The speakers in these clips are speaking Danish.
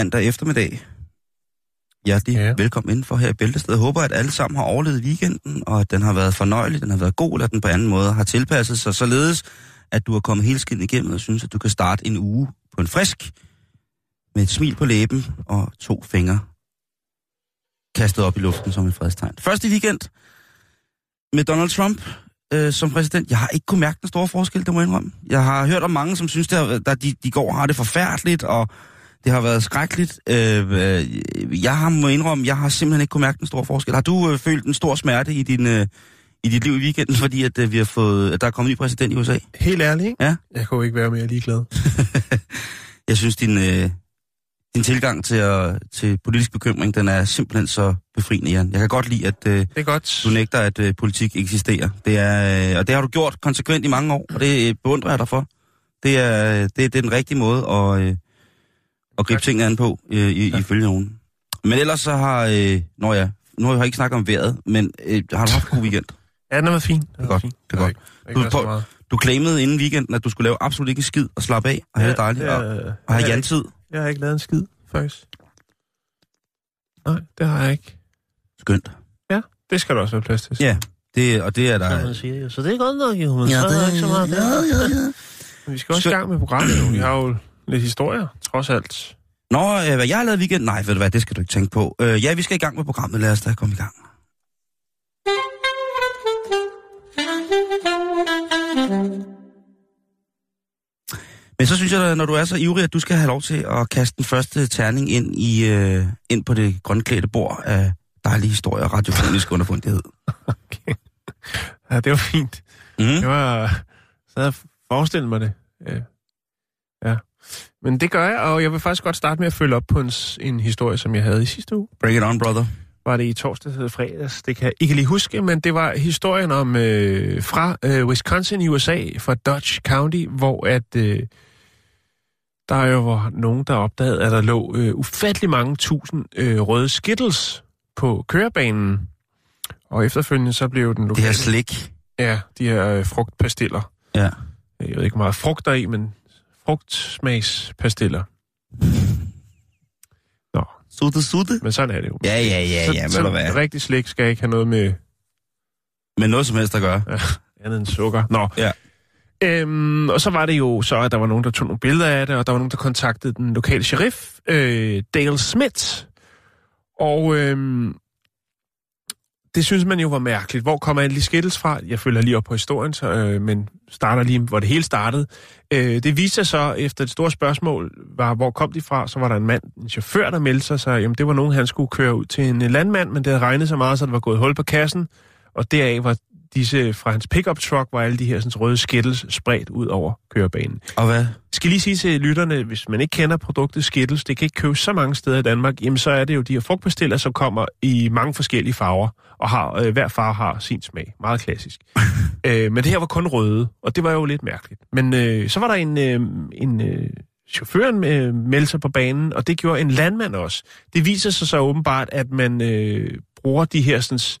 Mandag eftermiddag. Hjertelig Ja. velkommen indenfor her i Bæltestedet. Jeg håber, at alle sammen har overlevet weekenden, og at den har været fornøjelig, den har været god, eller at den på anden måde har tilpasset sig således, at du har kommet helt skidt igennem og synes, at du kan starte en uge på en frisk, med et smil på læben og to fingre kastet op i luften som et fredstegn. Første weekend med Donald Trump øh, som præsident. Jeg har ikke kunnet mærke den store forskel, det må jeg indrømme. Jeg har hørt om mange, som synes, at der, de, de går og har det forfærdeligt, og det har været skrækkeligt. Øh, øh, jeg har må indrømme, jeg har simpelthen ikke kunnet mærke den store forskel. Har du øh, følt en stor smerte i din... Øh, i dit liv i weekenden, fordi at, øh, vi har fået, at der er kommet ny præsident i USA. Helt ærligt, ikke? Ja. Jeg kunne ikke være mere ligeglad. Jeg synes, din, øh, din tilgang til, at, til politisk bekymring, den er simpelthen så befriende, Jan. Jeg kan godt lide, at øh, Det er godt. du nægter, at øh, politik eksisterer. Det er, øh, og det har du gjort konsekvent i mange år, og det øh, beundrer jeg dig for. Det er, det, det er den rigtige måde at, øh, at gribe tingene an på, øh, i, ifølge nogen. Men ellers så har... Øh, nå ja, nu har jeg ikke snakket om vejret, men øh, har du haft en god weekend? Ja, den var fin. Den Det er var godt, fin. det er godt. Ikke Du- på-. Du claimede inden weekenden, at du skulle lave absolut ikke skid og slappe af og have det dejligt Ja, og, ja, og have jantid. jeg har ikke lavet en skid, faktisk. Nej, det har jeg ikke. Skønt. Det skal der også være plads til. Ja, det, og det er der... man siger. jo. Så det er godt nok, jo. Men Ja, så er det der ikke så meget. ja, ja, ja. Men vi skal også i gang med programmet nu. Vi har jo lidt historier, trods alt. Nå, øh, hvad jeg har lavet i weekenden? Nej, ved du hvad, det skal du ikke tænke på. Øh, ja, vi skal i gang med programmet. Lad os da komme i gang. Men så synes jeg, at når du er så ivrig, at du skal have lov til at kaste den første terning ind, i, øh, ind på det grønklædte bord af dejlige historier og radiofonisk underfundighed. Okay. Ja, det var fint. Mm. Det var... Så havde jeg forestillet mig det. Ja. ja. Men det gør jeg, og jeg vil faktisk godt starte med at følge op på en, en historie, som jeg havde i sidste uge. Break it on, brother. var det i torsdags eller fredags, det kan jeg ikke lige huske, men det var historien om øh, fra øh, Wisconsin i USA, fra Dodge County, hvor at øh, der jo var nogen, der opdagede, at der lå øh, ufattelig mange tusind øh, røde skittles på kørebanen. Og efterfølgende så blev den Det lokale... her slik. Ja, de her øh, frugtpastiller. Ja. Jeg ved ikke, hvor meget frugt der er i, men frugtsmagspastiller. Nå, Sutte, sutte. men sådan er det jo. Ja, ja, ja, så, ja, så hvad. rigtig slik skal ikke have noget med Men noget som helst at gøre. andet end sukker. Nå. Ja. Øhm, og så var det jo så, at der var nogen, der tog nogle billeder af det, og der var nogen, der kontaktede den lokale sheriff, øh, Dale Smith. Og øhm, det synes man jo var mærkeligt. Hvor kommer alle skittles fra? Jeg følger lige op på historien, så, øh, men starter lige, hvor det hele startede. Øh, det viste sig så, efter et stort spørgsmål, var, hvor kom de fra? Så var der en mand, en chauffør, der meldte sig, så jamen, det var nogen, han skulle køre ud til en landmand, men det havde regnet så meget, så det var gået hul på kassen, og deraf var disse fra hans pickup truck, var alle de her sådan, røde skittles spredt ud over kørebanen. Og hvad? Skal lige sige til lytterne, hvis man ikke kender produktet Skittles, det kan ikke købes så mange steder i Danmark, jamen så er det jo de her frugtpastiller, som kommer i mange forskellige farver, og har, øh, hver farve har sin smag. Meget klassisk. øh, men det her var kun røde, og det var jo lidt mærkeligt. Men øh, så var der en, øh, en øh, chaufføren øh, meldte sig på banen, og det gjorde en landmand også. Det viser sig så åbenbart, at man øh, bruger de her sådan,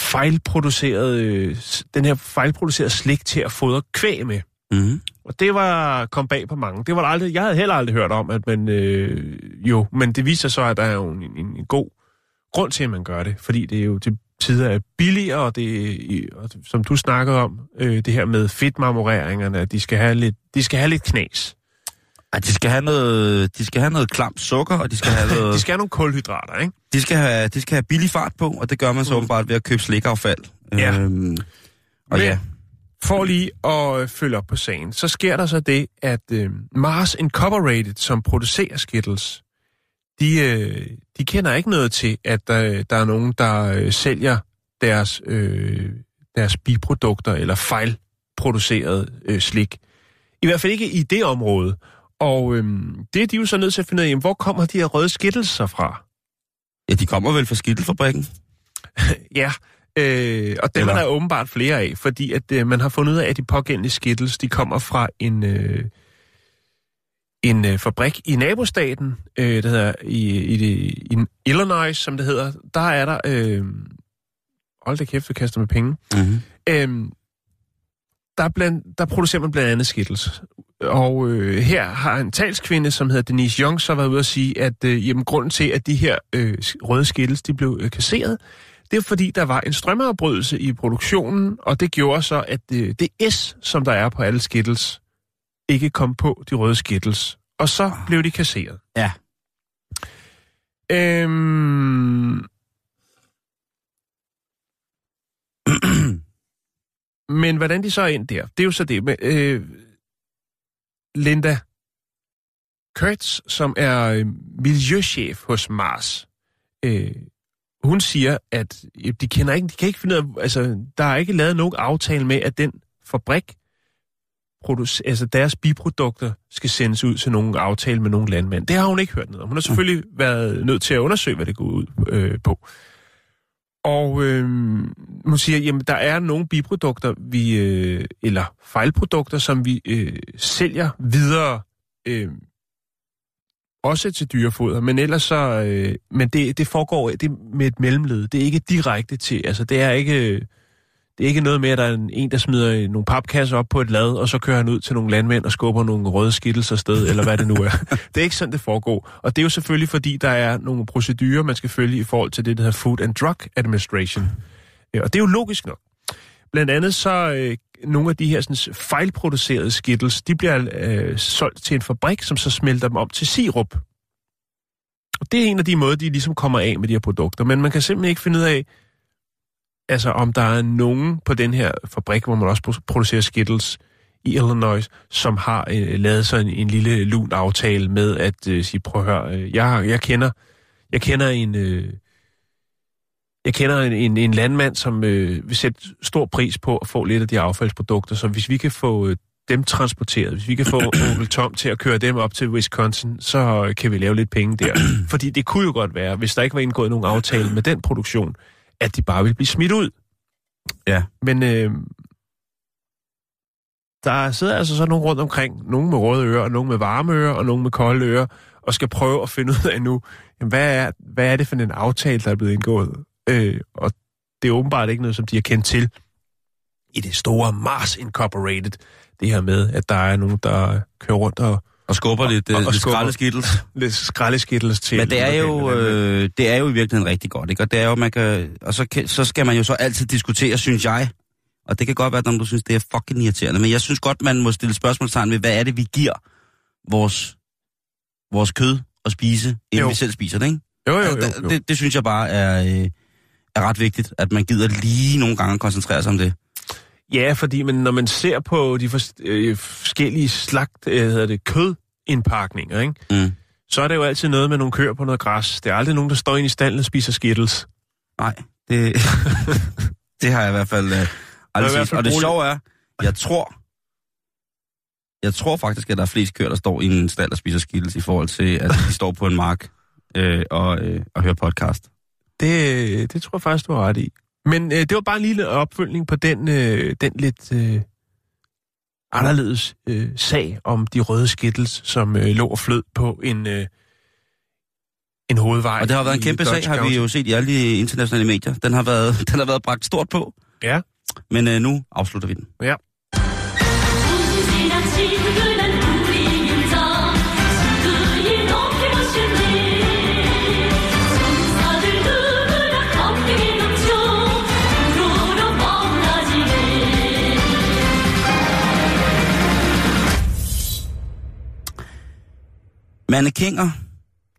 fejlproducerede, øh, den her fejlproducerede slik til at fodre kvæg med. Mm. Og det var kom bag på mange. Det var der aldrig, jeg havde heller aldrig hørt om, at man øh, jo, men det viser så, at der er jo en, en, en god grund til, at man gør det, fordi det er jo til tider er billigere, og det og som du snakkede om, øh, det her med fedtmarmoreringerne, at de skal have lidt, de skal have lidt knas. Ej, de skal have noget, de skal have noget klamt sukker, og de skal have noget, De skal have nogle kulhydrater, ikke? de skal have, de skal have billig fart på, og det gør man så Mm. åbenbart ved at købe slikaffald. Ja. Øhm, og Men- ja, For lige at øh, følge op på sagen, så sker der så det, at øh, Mars Incorporated, som producerer Skittles, de, øh, de kender ikke noget til, at der, der er nogen, der øh, sælger deres, øh, deres biprodukter eller fejlproduceret øh, slik. I hvert fald ikke i det område. Og øhm, det er de jo så nødt til at finde ud af, hvor kommer de her røde skittelser fra? Ja, de kommer vel fra skittelfabrikken. Ja, øh, og dem Eller- er der åbenbart flere af, fordi at øh, man har fundet ud af, at de pågældende skittles, de kommer fra en, øh, en øh, fabrik i nabostaten, øh, der hedder i, i, det, i Illinois, som det hedder. Der er der, øh, hold da kæft, du kaster med penge. Mm-hmm. Øhm, der, blandt, der producerer man blandt andet Skittles. Og øh, her har en talskvinde, som hedder Denise Young, så været ude at sige, at øh, jamen, grunden til, at de her øh, røde Skittles de blev øh, kasseret, det er fordi, der var en strømafbrydelse i produktionen, og det gjorde så, at øh, det S, som der er på alle Skittles, ikke kom på de røde Skittles. Og så blev de kasseret. Ja. Øhm... Men hvordan de så er ind der, det er jo så det med øh, Linda Kurtz, som er øh, miljøchef hos Mars. Øh, hun siger, at øh, de, kender ikke, de kan ikke finde ud af, altså, der er ikke lavet nogen aftale med, at den fabrik, produce, altså deres biprodukter, skal sendes ud til nogen aftale med nogle landmænd. Det har hun ikke hørt noget om. Hun har selvfølgelig været nødt til at undersøge, hvad det går ud øh, på. Og øh, man siger, jamen der er nogle biprodukter, vi, øh, eller fejlprodukter, som vi øh, sælger videre, øh, også til dyrefoder, men ellers så, øh, men det, det foregår det med et mellemled. Det er ikke direkte til, altså det er ikke, øh, det er ikke noget med, at der er en, en, der smider nogle papkasser op på et lad, og så kører han ud til nogle landmænd og skubber nogle røde skittels afsted, eller hvad det nu er. det er ikke sådan, det foregår. Og det er jo selvfølgelig, fordi der er nogle procedurer, man skal følge i forhold til det, der hedder Food and Drug Administration. Øh, Og det er jo logisk nok. Blandt andet så øh, nogle af de her sådan, fejlproducerede skittles, de bliver øh, solgt til en fabrik, som så smelter dem om til sirup. Og det er en af de måder, de ligesom kommer af med de her produkter. Men man kan simpelthen ikke finde ud af, altså om der er nogen på den her fabrik, hvor man også pro- producerer skittles i Illinois, som har øh, lavet sådan en, en lille lun aftale med at øh, sige, prøv at høre, øh, jeg, jeg kender jeg kender en øh, jeg kender en, en, en landmand, som øh, vil sætte stor pris på at få lidt af de affaldsprodukter, så hvis vi kan få øh, dem transporteret, hvis vi kan få onkel Tom til at køre dem op til Wisconsin, så øh, kan vi lave lidt penge der. Fordi det kunne jo godt være, hvis der ikke var indgået nogen aftale med den produktion, at de bare ville blive smidt ud. Ja. Men øh, der sidder altså så nogen rundt omkring, nogen med røde ører, og nogen med varme ører, og nogen med kolde ører, og skal prøve at finde ud af nu, jamen, hvad, er, hvad er det for en aftale, der er blevet indgået? Øh, og det er åbenbart ikke noget, som de har kendt til i det store Mars Incorporated. Det her med, at der er nogen, der kører rundt og Og skubber lidt, Og- og, og og lidt skraldeskittels. lidt skraldeskittels til. Men det er, jo, øh, det er jo i virkeligheden rigtig godt, ikke? Og, det er jo, man kan, og så, kan, så skal man jo så altid diskutere, synes jeg. Og det kan godt være, at du synes, det er fucking irriterende. Men jeg synes godt, man må stille spørgsmålstegn ved, hvad er det, vi giver vores, vores kød at spise, inden Jo. vi selv spiser det, ikke? Jo, jo, Altså, jo. jo. Det, det synes jeg bare er, øh, er ret vigtigt, at man gider lige nogle gange koncentrere sig om det. Ja, fordi men når man ser på de fors- øh, forskellige slagt, øh, hedder det, kødindpakninger, ikke? Mm. så er det jo altid noget med nogle køer på noget græs. Det er aldrig nogen, der står inde i stallen og spiser skittles. Nej, det, det har jeg i hvert fald øh, aldrig set. Og det sjove er, jeg tror, jeg tror faktisk, at der er flest køer, der står i en stald og spiser skilles i forhold til, at de står på en mark øh, og, øh, og hører podcast. Det, det tror jeg faktisk, du har ret i. Men øh, det var bare en lille opfølgning på den, øh, den lidt øh, anderledes øh, sag om de røde skittles, som øh, lå og flød på en, øh, en hovedvej. Og det har været en kæmpe sag, har vi jo set i alle de internationale medier. Den har været, den har været bragt stort på, Ja, men øh, nu afslutter vi den. ja. Mannequiner,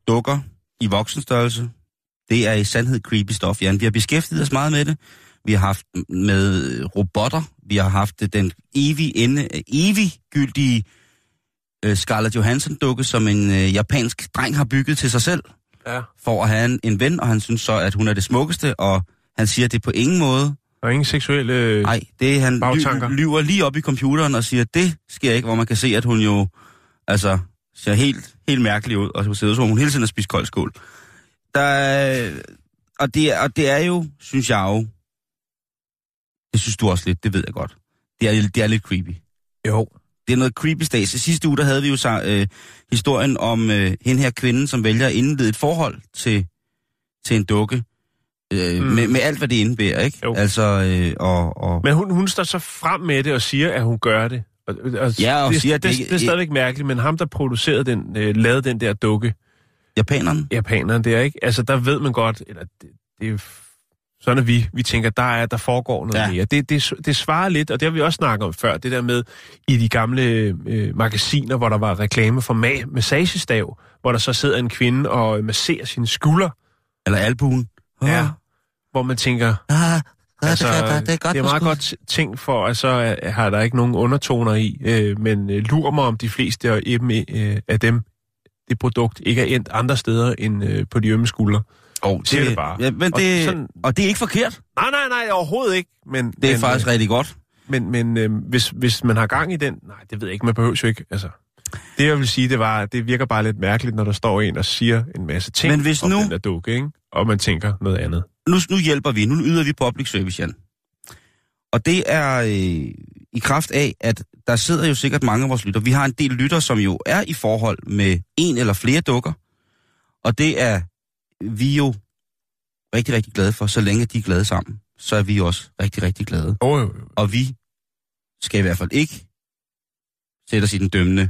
dukker i voksenstørrelse, det er i sandhed creepy stof, Jan. Vi har beskæftiget os meget med det. Vi har haft med robotter. Vi har haft den evig ende, evig gyldige øh, Scarlett Johansson-dukke, som en øh, japansk dreng har bygget til sig selv, ja. for at have en, en ven, og han synes så, at hun er det smukkeste, og han siger, det på ingen måde er ingen seksuelle... Nej, det er, han ly, lyver lige op i computeren og siger, det sker ikke, hvor man kan se, at hun jo altså, ser helt, helt mærkelig ud, og ud som om hun hele tiden har spist kold skål. Der er, og, det, og det er jo, synes jeg jo, det synes du også lidt, det ved jeg godt. Det er, det er lidt creepy. jo. Det er noget creepy stats. I sidste uge, der havde vi jo så, øh, historien om øh, hende her kvinde, som vælger at indlede et forhold til, til en dukke. Øh, mm. med, med alt, hvad det indebærer, ikke? Jo. Altså, øh, og, og, Men hun, hun står så frem med det og siger, at hun gør det. Og, og Ja, og det, siger, at det, det det, ikke- det er stadigvæk mærkeligt, men ham, der producerede den, øh, lavede den der dukke, japaneren. japaneren der, ikke? Altså, der ved man godt, eller det, det er sådan er vi. Vi tænker, der er der foregår noget Ja. ja. mere. Det, det, det svarer lidt, og det har vi også snakket om før, det der med i de gamle øh, magasiner, hvor der var reklame for ma- massagestav, hvor der så sidder en kvinde og masserer sine skulder, Eller albuen. Ja. hvor man tænker, Ah, altså, det, er, det er godt. det er meget godt ting for, at så øh, har der ikke nogen undertoner i, øh, men øh, lurer mig om de fleste af dem, øh, af dem, det produkt ikke er endt andre steder end øh, på de ømme skuldre. Oh, siger det bare. Ja, men Og det, sådan- og det er ikke forkert. Nej, nej, nej, overhovedet ikke. Men, Det er men, faktisk øh, rigtig godt. Men, men øh, hvis, hvis man har gang i den... Nej, det ved jeg ikke, man behøver jo ikke... Altså, det jeg vil sige, det var, det virker bare lidt mærkeligt, når der står en og siger en masse ting Men hvis om nu- den der dukke, ikke? Og man tænker noget andet. Nu, nu hjælper vi. Nu yder vi public service, Jan. Og det er øh, i kraft af, at der sidder jo sikkert mange af vores lytter. Vi har en del lytter, som jo er i forhold med en eller flere dukker. Og det er vi jo rigtig, rigtig glade for. Så længe de er glade sammen, så er vi også rigtig, rigtig glade. Oh, jo, jo. Og vi skal i hvert fald ikke sætte os i den dømmende,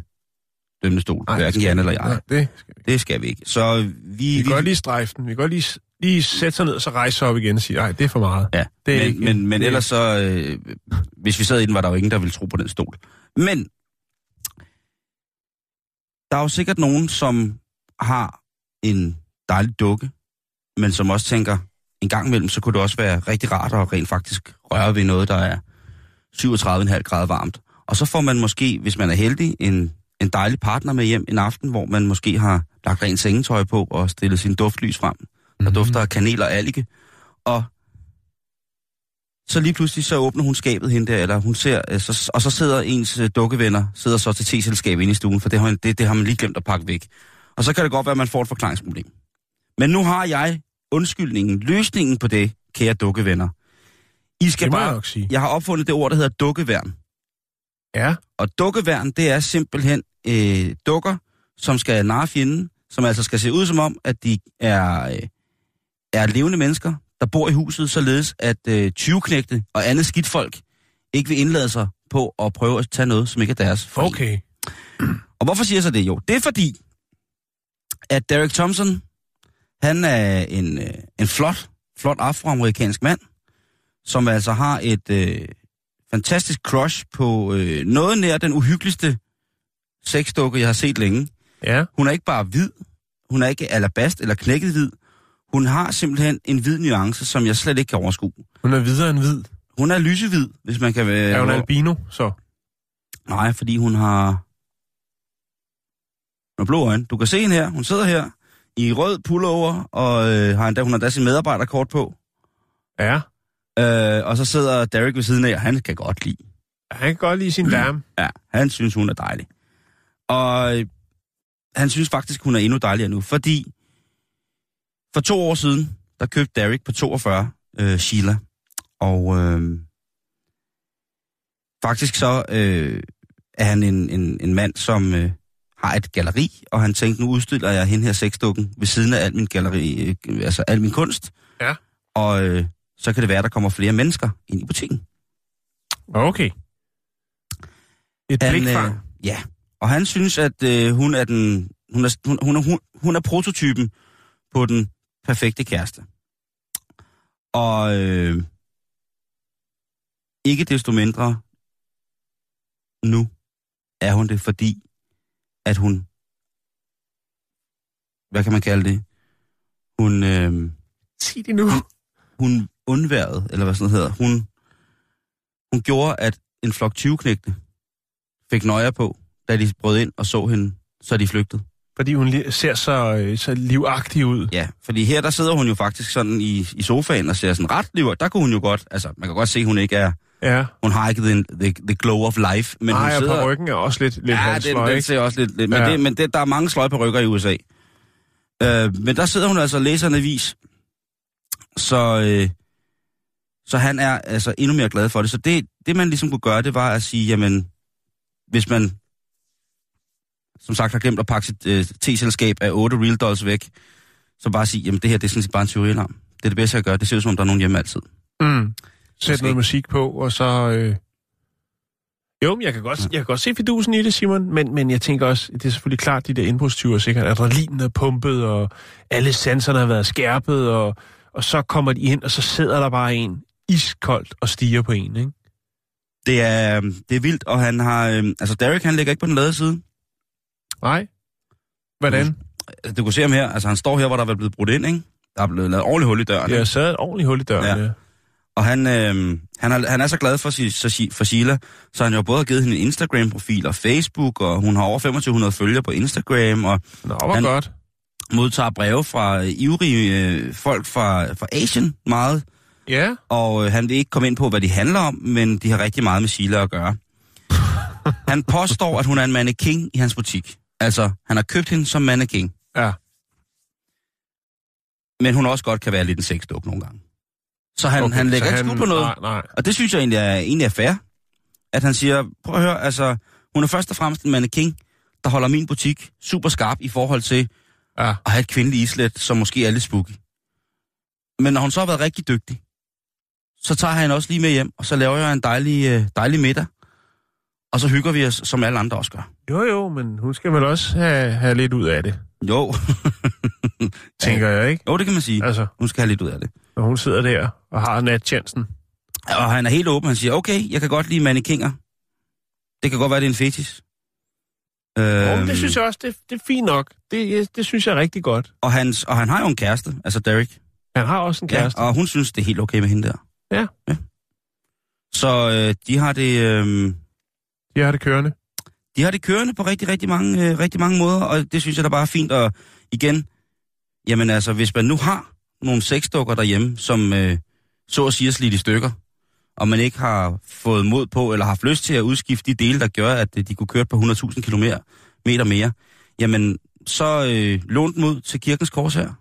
dømmende stol. Nej, hverken Jan eller jeg. Nej, det skal vi. Det skal vi ikke. Så vi... Vi kan godt lige strejfe den. Vi kan godt lige, lige sætte sig ned og så rejse sig op igen og sige, nej, det er for meget. Ja, Det er men, ikke- men, men er- ellers så, øh, hvis vi sad i den, var der jo ingen, der ville tro på den stol. Men, der er jo sikkert nogen, som har en dejlig dukke, men som også tænker, en gang imellem, så kunne det også være rigtig rart at rent faktisk røre ved noget, der er 37,5 grader varmt. Og så får man måske, hvis man er heldig, en, en dejlig partner med hjem en aften, hvor man måske har lagt rent sengetøj på og stillet sin duftlys frem, der Mhm. dufter af kanel og allike. Og så lige pludselig så åbner hun skabet hende der, eller hun ser, øh, så, og så sidder ens øh, dukkevenner, sidder så til teselskab inde i stuen, for det har, det, det har man lige glemt at pakke væk. Og så kan det godt være, at man får et forklaringsproblem. Men nu har jeg undskyldningen, løsningen på det, kære dukkevenner. I skal Det jeg bare, nok sige. jeg har opfundet det ord, der hedder dukkeværn. Ja, Og dukkeværn, det er simpelthen øh, dukker, som skal narre fjenden, som altså skal se ud som om, at de er, øh, er levende mennesker, der bor i huset, således at øh, 20-knægte og andet skidtfolk ikke vil indlade sig på at prøve at tage noget, som ikke er deres. for en. okay. Og hvorfor siger jeg så det? Jo, det er fordi, at Derek Thompson, han er en, øh, en flot, flot afroamerikansk mand, som altså har et øh, fantastisk crush på øh, noget nær den uhyggeligste sexdukke, jeg har set længe. Ja, Hun er ikke bare hvid, hun er ikke alabast eller knækket hvid. Hun har simpelthen en hvid nuance, som jeg slet ikke kan overskue. hun er videre end hvid. Hun er lysehvid, hvis man kan være... Er hun albino, så? Nej, fordi hun har... Med blå øjne. Du kan se hende her. Hun sidder her i rød pullover, og øh, har endda, hun har endda sin medarbejderkort på. Ja. Øh, og så sidder Derek ved siden af, og han kan godt lide. Han kan godt lide sin dame. Ja, han synes, hun er dejlig. Og øh, han synes faktisk, hun er endnu dejligere nu, fordi for to år siden, der købte Derek på 42 øh, Sheila. Og øh, faktisk så øh, er han en, en, en mand, som øh, har et galleri, og han tænkte, nu udstiller jeg hende her sexdukken ved siden af al min galleri, øh, altså al min kunst. Ja. Og øh, så kan det være, at der kommer flere mennesker ind i butikken. Okay. Et Han, blikfang. øh, ja, og han synes, at øh, hun er den, hun er, hun, hun, er, hun, hun er prototypen på den perfekte kæreste. Og øh, ikke desto mindre nu er hun det, fordi at hun, hvad kan man kalde det? Hun, øh, Sig det nu. hun undværede, eller hvad sådan hedder. Hun, hun gjorde, at en flok 20-knægte fik nøjer på, da de brød ind og så hende, så de flygtede. Fordi hun ser så, øh, så livagtig ud. Ja, fordi her der sidder hun jo faktisk sådan i, i sofaen og ser sådan ret liv. Der kunne hun jo godt, altså man kan godt se, at hun ikke er, Ja. hun har ikke the, the, the glow of life, men Nej, hun sidder... på ryggen er også lidt, lidt ja, den, den ikke? ser også lidt... lidt men Ja. det, men det, der er mange sløjperykker i USA. Øh, men der sidder hun altså og læser en avis. Så, øh, så han er altså endnu mere glad for det. Så det, det, man ligesom kunne gøre, det var at sige, jamen, hvis man som sagt har glemt at pakke sit øh, te-selskab af 8 real dolls væk, så bare sige, jamen det her, det er sådan set bare en teorialarm. Det er det bedste, jeg gør. Det ser ud som om, der er nogen hjemme altid. Mm. Sæt skal noget musik på, og så... Øh... Jo, men jeg kan, godt, jeg kan godt se fidusen i det, Simon, men, men jeg tænker også, det er selvfølgelig klart, de der indbrudstyver sikkert, adrenalinen er pumpet, og alle sanserne har været skærpet, og, og så kommer de ind, og så sidder der bare en iskoldt og stiger på en, ikke? Det er, øh, det er vildt, og han har... Øh, altså, Derek, han ligger ikke på den lade side. Nej. Hvordan? Du kan se ham her. Altså, han står her, hvor der er blevet brudt ind, ikke? Der er blevet lavet ordentligt hul i døren. Det ikke? er et ordentligt hul i døren, Ja. ja. ja. Og han, øh, han, er, han er så glad for, så si- for Sheila, så han jo både har givet hende en Instagram-profil og Facebook, og hun har over 2500 følgere på Instagram, og Nå, hvor Han- godt. modtager breve fra øh, ivrige øh, folk fra, fra Asien meget. Ja, Og øh, han vil ikke komme ind på, hvad de handler om, men de har rigtig meget med Sheila at gøre. Han påstår, at hun er en mannequin i hans butik. Altså, han har købt hende som mannequin, ja. men hun også godt kan være lidt en sexduk nogle gange. Så han, okay, han lægger ikke skjul på noget. Nej, nej. Og det synes jeg egentlig er, egentlig er fair. At han siger, prøv at høre, altså, hun er først og fremmest en mannequin, der holder min butik super skarp i forhold til Ja. at have et kvindeligt islet, som måske er lidt spooky. Men når hun så har været rigtig dygtig, så tager han også lige med hjem, og så laver jeg en dejlig, øh, dejlig middag. Og så hygger vi os, som alle andre også gør. Jo, jo, men hun skal vel også have, have lidt ud af det, Jo, tænker jeg, ikke? jo det kan man sige. Altså, Hun skal have lidt ud af det. når hun sidder der og har nattjenesten. Og han er helt åben. Han siger, okay, jeg kan godt lide mannequinger. Det kan godt være, det er en fetis. Øhm. Øhm, det synes jeg også, det, det er fint nok. Det, det synes jeg er rigtig godt. og, hans, og han har jo en kæreste, altså Derek. Han har også en kæreste. Ja, og hun synes, det er helt okay med hende der. Ja. ja. Så øh, de har det... Øh, De har det kørende. de har det kørende på rigtig, rigtig mange, øh, rigtig mange måder, og det synes jeg da bare er fint. Og igen, jamen altså, hvis man nu har nogle sexdukker derhjemme, som øh, så at sige er slidt i stykker, og man ikke har fået mod på, eller haft lyst til at udskifte de dele, der gør, at øh, de kunne køre på 100.000 km meter mere, jamen så øh, lån dem ud til Kirkens Kors her.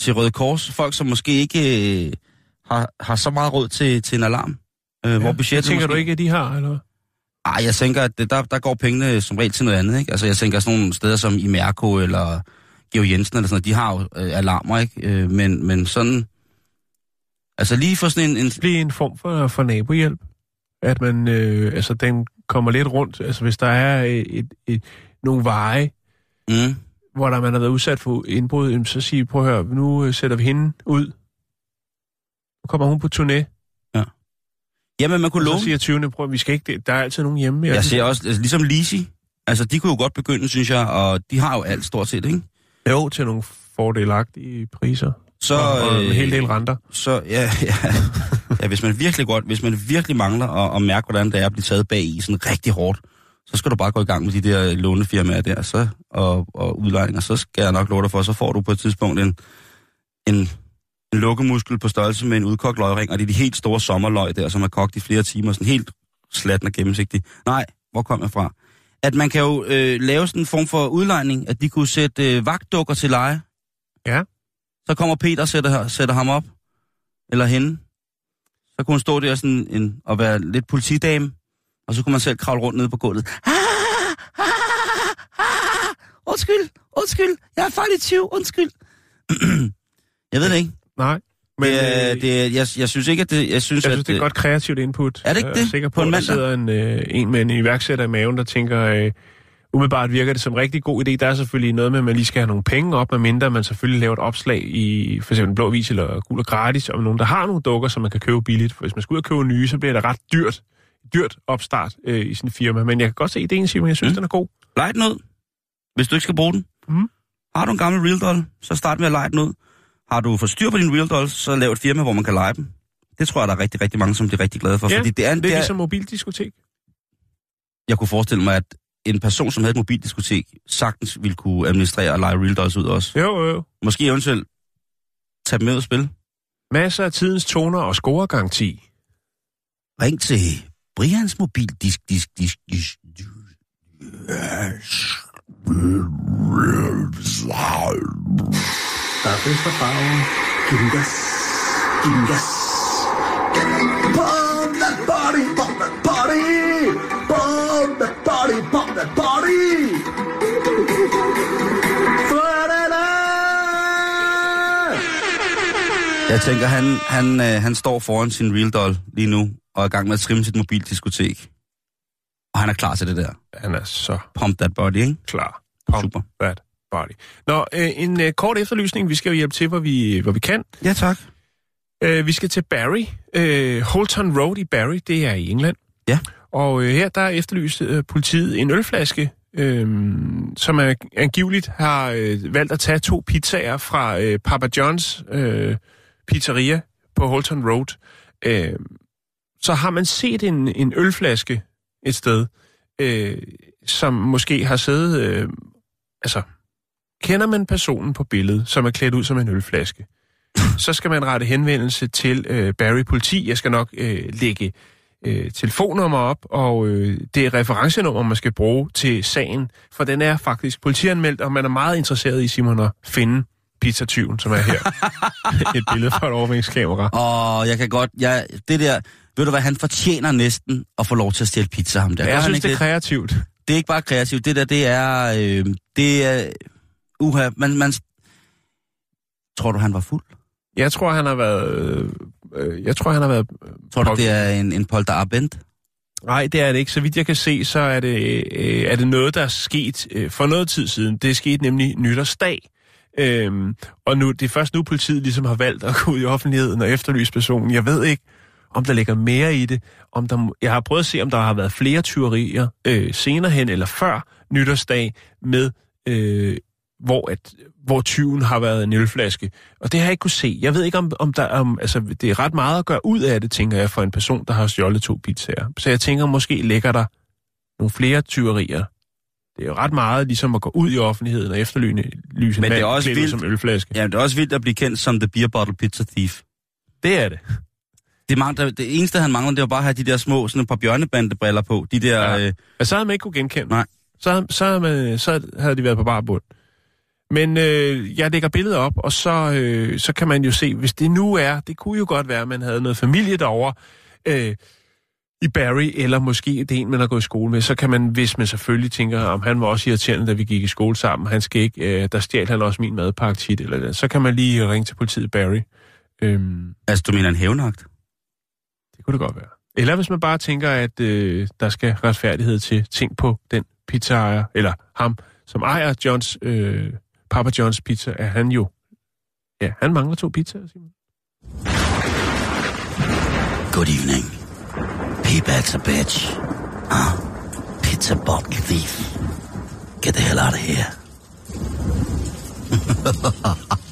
Til Røde Kors. Folk, som måske ikke øh, har, har så meget råd til, til en alarm. Øh, hvor det budgettet tænker måske... du ikke, at de har, eller Ej, jeg tænker, at det, der, der går pengene som regel til noget andet, ikke? Altså, jeg tænker sådan nogle steder som i Mærko eller Georg Jensen eller sådan noget, de har jo øh, alarmer, ikke? Øh, men, men sådan... Altså lige for sådan en... en blive en form for, for nabohjælp. At man, øh, altså den kommer lidt rundt. Altså hvis der er et, et, et, nogle veje, mm, hvor der man har været udsat for indbrud, så siger prøv at høre, nu øh, sætter vi hende ud. Nu kommer hun på turné. Jamen, man kunne love... så siger 20. prøv vi skal ikke, der er altid nogen hjemme. Jeg ser også, altså, ligesom Lisi, altså de kunne jo godt begynde, synes jeg, og de har jo alt stort set, ikke? Jo, til nogle fordelagtige priser. Så, og, og en øh, hel del renter. Så, ja, ja, ja, hvis man virkelig godt, hvis man virkelig mangler at, at mærke, hvordan det er at blive taget bag i sådan rigtig hårdt, så skal du bare gå i gang med de der lånefirmaer der, så, og, og udlejninger, så skal jeg nok love dig for, så får du på et tidspunkt en, en, en lukkemuskel på størrelse med en udkogt løgring, og det er de helt store sommerløg der, som er kogt i flere timer, sådan helt slatten og gennemsigtig. Nej, hvor kom jeg fra? At man kan jo øh, lave sådan en form for udlejning, at de kunne sætte øh, vagtdukker til leje. Ja. Så kommer Peter og sætter, sætter ham op, eller hende. Så kunne hun stå der sådan en, og være lidt politidame, og så kunne man selv kravle rundt nede på gulvet. Ah, ah, ah, undskyld, undskyld, jeg er i 20, undskyld. jeg ved det ikke. Nej. Men det, øh, det, jeg, jeg synes ikke, at det... Jeg synes, jeg at, synes, det er et godt kreativt input. Er det ikke Jeg er det? sikker På på, en at der sidder en, øh, en med en iværksætter i maven, der tænker, øh, umiddelbart virker det som en rigtig god idé. Der er selvfølgelig noget med, at man lige skal have nogle penge op, medmindre man selvfølgelig laver et opslag i for eksempel Blå Vis eller Gul og Gratis, om nogen, der har nogle dukker, som man kan købe billigt. For hvis man skal ud og købe nye, så bliver det ret dyrt, dyrt opstart øh, i sin firma. Men jeg kan godt se ideen, Simon. Jeg synes, Mm. den er god. Lej den ud, hvis du ikke skal bruge den. Mhm. Har du en gammel real doll, så start med at lege den ud. Har du fået styr på din real dolls, så lav et firma, hvor man kan lege dem. Det tror jeg, der er rigtig, rigtig mange, som bliver rigtig glade for. Ja, fordi det er, en, Det er det er, ligesom mobildiskotek. jeg kunne forestille mig, at en person, som havde et mobildiskotek, sagtens ville kunne administrere og lege Real Dolls ud også. Jo, jo, jo. Måske eventuelt tage dem med og spille. Masser af tidens toner og scoregaranti. Ring til Brians mobildisk, disk, disk, disk. Der er fest og farver. Giv den gas. Giv den gas. Pump that body, pump that body. Pump that body, pump that body. Jeg tænker, han, han, øh, han står foran sin Real Doll lige nu, og er i gang med at trimme sit mobildiskotek. Og han er klar til det der. Han er så Pump that body, ikke? klar. Pump Super. that body. Nå, øh, en øh, kort efterlysning. Vi skal jo hjælpe til, hvor vi, hvor vi kan. Ja, tak. Øh, vi skal til Barry. Øh, Holton Road i Barry, det er i England. Ja. Og øh, her der efterlyste øh, politiet en ølflaske, øh, som er, angiveligt har øh, valgt at tage to pizzaer fra øh, Papa John's øh, pizzeria på Holton Road. Øh, så har man set en, en ølflaske et sted, øh, som måske har siddet... Øh, altså, kender man personen på billedet, som er klædt ud som en ølflaske, så skal man rette henvendelse til øh, Barry Politi. Jeg skal nok øh, lægge øh, telefonnummer op, og øh, det er referencenummer, man skal bruge til sagen, for den er faktisk politianmeldt, og man er meget interesseret i, Simon, at finde pizzatyven, som er her. Et billede fra et overvågningskamera. Og jeg kan godt... Jeg, det der... Ved du hvad, han fortjener næsten at få lov til at stjæle pizza ham der. Gør Jeg synes, det er kreativt. det er ikke bare kreativt. Det der, det er... Øh, det er... Uha, man, man... Tror du, han var fuld? Jeg tror, han har været... Øh, øh, jeg tror, han har været... Tror du, det er en, en polter abent? Nej, det er det ikke. Så vidt jeg kan se, så er det, øh, er det noget, der er sket øh, for noget tid siden. Det er sket nemlig nytårsdag. Øhm, og nu, det er først nu, politiet ligesom har valgt at gå ud i offentligheden og efterlyse personen. Jeg ved ikke, om der ligger mere i det. Om der, jeg har prøvet at se, om der har været flere tyverier øh, senere hen eller før nytårsdag med, øh, hvor, at, hvor tyven har været en ølflaske. Og det har jeg ikke kunne se. Jeg ved ikke, om, om der om, altså, det er ret meget at gøre ud af det, tænker jeg, for en person, der har stjålet to pizzaer. Så jeg tænker, måske ligger der nogle flere tyverier. Det er jo ret meget ligesom at gå ud i offentligheden og efterlyse en Men det er også vildt. som ølflaske. Ja, det er også vildt at blive kendt som The Beer Bottle Pizza Thief. Det er det. Det, mang, det, eneste, han mangler, det var bare at have de der små, sådan et par bjørnebandebriller på. De der... Ja. Ja. Øh, Men så havde man ikke kunne genkende. Nej. Så, så, man, så havde de været på bar bund. Men øh, jeg lægger billedet op, og så, øh, så kan man jo se, hvis det nu er, det kunne jo godt være, at man havde noget familie derovre øh, i Barry, eller måske det en, man har gået i skole med, så kan man, hvis man selvfølgelig tænker, om han var også irriterende, da vi gik i skole sammen, han skal ikke, øh, der stjal han også min madpakke tit, eller det, så kan man lige ringe til politiet Barry. Øhm, altså, du mener en hævnagt? det kunne det godt være. Eller hvis man bare tænker, at øh, der skal retfærdighed til ting på den pizzaejer, eller ham, som ejer Johns, øh, Papa Johns Pizza, er han jo... Ja, han mangler to pizzaer, Simon. Good evening. P-Bad's a bitch. Huh? Pizza bottle thief. Get the hell out of here.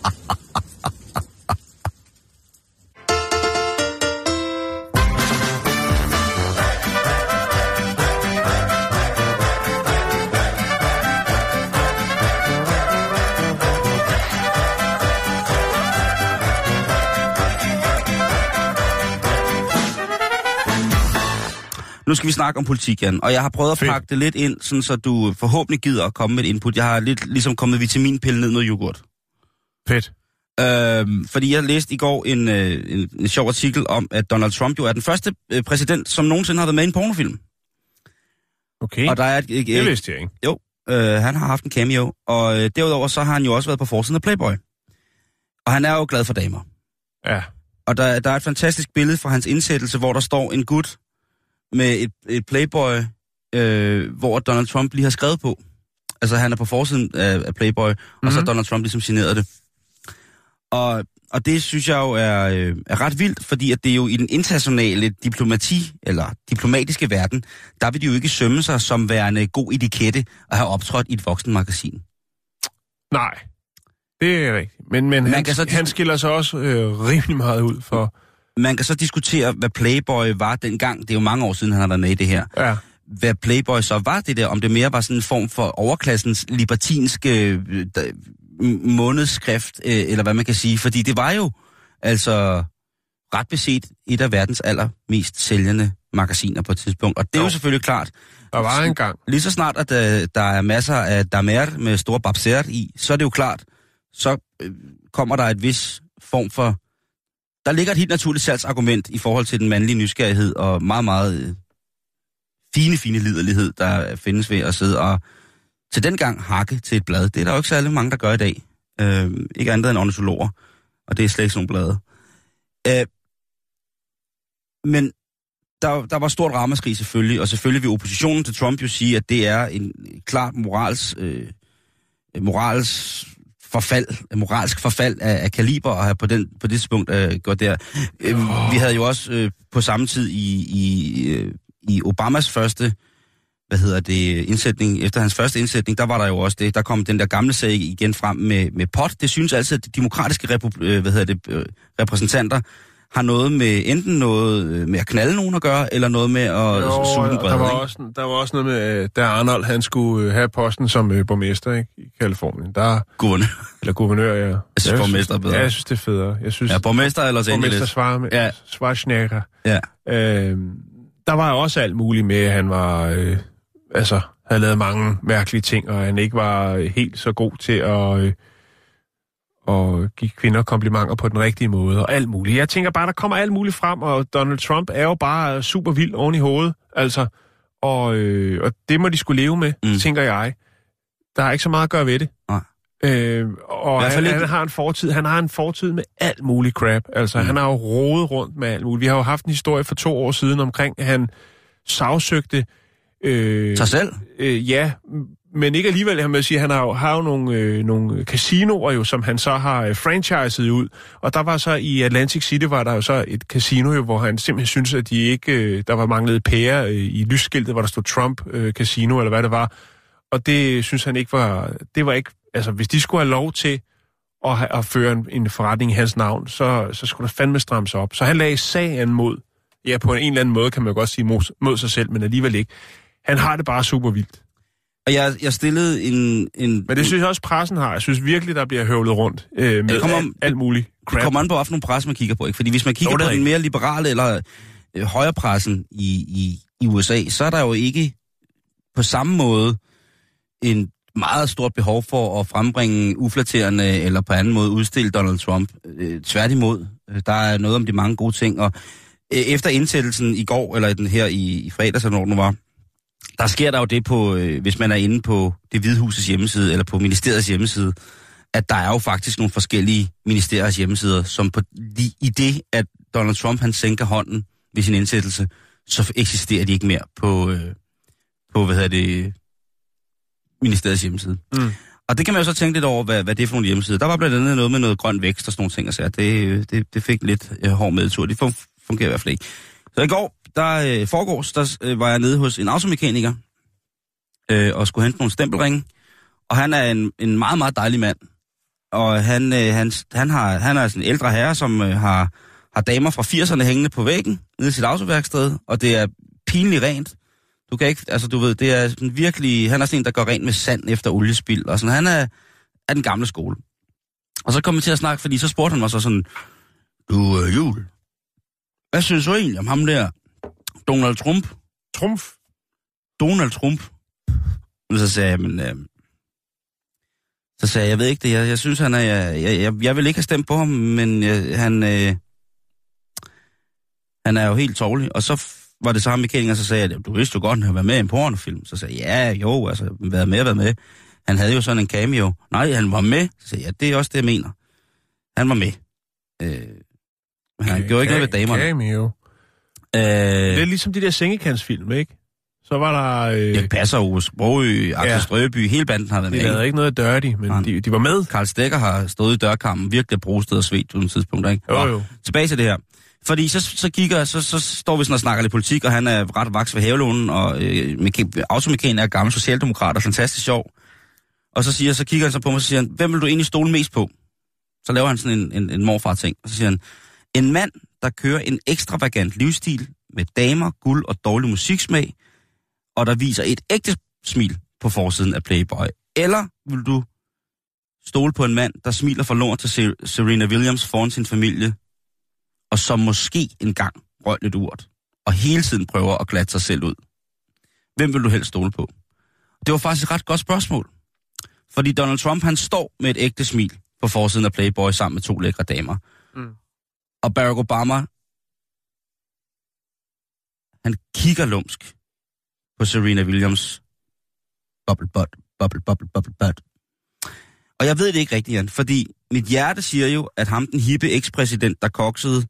Nu skal vi snakke om politik, Jan, og jeg har prøvet at Fedt. pakke det lidt ind, sådan så du forhåbentlig gider at komme med et input. Jeg har lidt ligesom kommet vitaminpille ned med yoghurt. Fedt. Øhm, fordi jeg læste i går en, øh, en, en sjov artikel om, at Donald Trump jo er den første øh, præsident, som nogensinde har været med i en pornofilm. Okay, Og der er et, et, det et, vidste jeg ikke. Jo, øh, han har haft en cameo, og øh, derudover så har han jo også været på forsiden af Playboy. Og han er jo glad for damer. Ja, Og der, der er et fantastisk billede fra hans indsættelse, hvor der står en gut med et, et Playboy, øh, hvor Donald Trump lige har skrevet på. Altså han er på forsiden af, af Playboy, mm-hmm. og så har Mhm. Donald Trump ligesom signeret det. Og, og det synes jeg jo er, øh, er ret vildt, fordi at det er jo i den internationale diplomati, eller diplomatiske verden, der vil de jo ikke sømme sig som værende god etikette at have optrådt i et voksenmagasin. nej. Det er rigtigt. Men, men Man han, så- han skiller sig også øh, rimelig meget ud for... Man kan så diskutere, hvad Playboy var dengang. Det er jo mange år siden, han har været med i det her. Ja, hvad Playboy så var det der, om det mere var sådan en form for overklassens libertinske øh, månedsskrift, øh, eller hvad man kan sige, fordi det var jo altså ret beset et af verdens allermest sælgende magasiner på et tidspunkt. Og det er jo Jo. selvfølgelig klart, Der var en gang. lige så snart, at øh, der er masser af damer med store babser i, så er det jo klart, så kommer der et vis form for... Der ligger et helt naturligt salgsargument i forhold til den mandlige nysgerrighed og meget, meget øh, fine, fine liderlighed, der findes ved at sidde og til den gang hakke til et blad. Det er der jo ikke særlig mange, der gør i dag. Øh, ikke andet end ornitologer, og det er slet ikke sådan nogle blade. Øh, men der, der var stort ramaskrig selvfølgelig, og selvfølgelig vil oppositionen til Trump jo sige, at det er en klart morals, øh, morals forfald, moralsk forfald af, af kaliber at have på, den, på det tidspunkt øh, gået der. Øh, vi havde jo også øh, på samme tid i, i, øh, i Obamas første hvad hedder det, indsætning, efter hans første indsætning, der var der jo også det, der kom den der gamle sag igen frem med, med pot. Det synes altid, at de demokratiske repub- øh, hvad hedder det, øh, repræsentanter har noget med enten noget øh, med at knalde nogen at gøre, eller noget med at Jo, suge den der, brede, var ikke? også, der var også noget med, øh, da Arnold han skulle øh, have posten som øh, borgmester ikke, i Kalifornien. Der, Guvernør. eller guvernør, ja. Jeg synes, borgmester er bedre. Ja, jeg synes, det er federe. Jeg synes, Ja, borgmester eller Los borgmester Angeles. svarer med Ja. Schwarzenegger. Ja. Øh, der var også alt muligt med, at han var, øh, altså, havde lavet mange mærkelige ting, og han ikke var helt så god til at, øh, at give kvinder komplimenter på den rigtige måde, og alt muligt. Jeg tænker bare, der kommer alt muligt frem, og Donald Trump er jo bare super vild oven i hovedet, altså, og, øh, og det må de skulle leve med, Mm. tænker jeg. Der er ikke så meget at gøre ved det. Nej. Øh, og han, ikke- han, har en fortid, han har en fortid med alt muligt crap. Altså, Mm. han har jo rodet rundt med alt muligt. Vi har jo haft en historie for to år siden omkring, at han sagsøgte... Øh, Sig selv? øh, ja, men ikke alligevel, han vil sige, han har jo, har jo nogle, øh, nogle casinoer, jo, som han så har øh, franchiset ud. Og der var så i Atlantic City, var der jo så et casino, jo, hvor han simpelthen synes at de ikke, øh, der var manglet pære øh, i lysskiltet, hvor der stod Trump øh, Casino, eller hvad det var. Og det synes han ikke var, det var ikke, altså hvis de skulle have lov til at, have, at føre en, en forretning i hans navn, så, så skulle der fandme strammes op. Så han lagde sagen mod, ja på en eller anden måde kan man jo godt sige mod, mod sig selv, men alligevel ikke. Han har det bare super vildt. Og jeg, jeg stillede en... en Men det synes jeg også, pressen har. Jeg synes virkelig, der bliver høvlet rundt øh, med Det kommer- alt, alt muligt Det crap. kommer an på, hvilken pres man kigger på. Ikke? Fordi hvis man kigger Jo, det på den mere liberale eller øh, højrepressen i, i, i USA, så er der jo ikke på samme måde en meget stort behov for at frembringe uflaterende eller på anden måde udstille Donald Trump. Øh, tværtimod, øh, der er noget om de mange gode ting. Og øh, efter indsættelsen i går, eller den her i, i fredags, eller når den var, der sker der jo det på, øh, hvis man er inde på det hvide husets hjemmeside, eller på ministeriets hjemmeside, at der er jo faktisk nogle forskellige ministeriers hjemmesider, som på, i det, at Donald Trump han sænker hånden ved sin indsættelse, så eksisterer de ikke mere på, øh, på hvad hedder det, ministeriets hjemmeside. Mm. Og det kan man jo så tænke lidt over, hvad, hvad det er for nogle hjemmesider. Der var blandt andet noget med noget grøn vækst og sådan nogle ting, og så det, det, det fik lidt øh, hård medtur. Det fun- fungerer i hvert fald ikke. Så i går, der øh, foregårs, der øh, var jeg nede hos en automekaniker, øh, og skulle hente nogle stempelringe. Og han er en, en meget, meget dejlig mand. Og han, øh, han, han, har, han er sådan en ældre herre, som øh, har, har damer fra 80'erne hængende på væggen nede i sit autoværksted, og det er pinligt rent. Du kan ikke, altså du ved, det er sådan virkelig, han er sådan en, der går rent med sand efter oliespild, og sådan, han er, er den gamle skole. Og så kom vi til at snakke, fordi så spurgte han mig så sådan, du øh, Jul, hvad synes du egentlig om ham der, Donald Trump? Trumf. Donald Trump. Og så sagde jeg, men... Øh, så sagde jeg, jeg ved ikke det, jeg, jeg synes, han er... Jeg, jeg, jeg, jeg vil ikke have stemt på ham, men øh, han... Øh, han er jo helt tårlig. Og så var det samme mekaniker, og så sagde jeg, du vidste jo godt, at han har været med i en pornofilm. Så sagde jeg, ja, jo, altså, været med, været med. Han havde jo sådan en cameo. Nej, han var med. Så sagde jeg, ja, det er også det, jeg mener. Han var med. Øh, men han gjorde ikke noget ved damerne. Cameo. Øh, Det er ligesom de der sengekantsfilm, ikke? Så var der... Øh, jeg passer Ove Sprogø, Axel Ja. Strøby, hele banden har været de med. ikke? lavede ikke noget dirty, men Nej. de, de var med. Karl Stegger har stået i dørkampen, virkelig brustet og svedt på nogle tidspunkter, ikke? Jo, jo. Tilbage til det her. Fordi så, så kigger, så, så står vi sådan og snakker lidt politik, og han er ret vaks ved havelånen, og øh, meka- automekaner er gammel socialdemokrat og fantastisk sjov. Og så, siger, så kigger han så på mig, og så siger han, hvem vil du egentlig stole mest på? Så laver han sådan en, en, en morfar-ting, og så siger han, en mand, der kører en ekstravagant livsstil med damer, guld og dårlig musiksmag, og der viser et ægte smil på forsiden af Playboy? Eller vil du stole på en mand, der smiler for lort til Ser- Serena Williams foran sin familie, og som måske engang røg lidt urt, og hele tiden prøver at glatte sig selv ud? Hvem vil du helst stole på? Det var faktisk et ret godt spørgsmål. Fordi Donald Trump, han står med et ægte smil på forsiden af Playboy sammen med to lækre damer. Mm. Og Barack Obama, han kigger lumsk på Serena Williams. Bubble butt, bubble, bubble, bubble butt. Og jeg ved det ikke rigtigt, Jan, fordi mit hjerte siger jo, at ham, den hippe ekspræsident, der koksede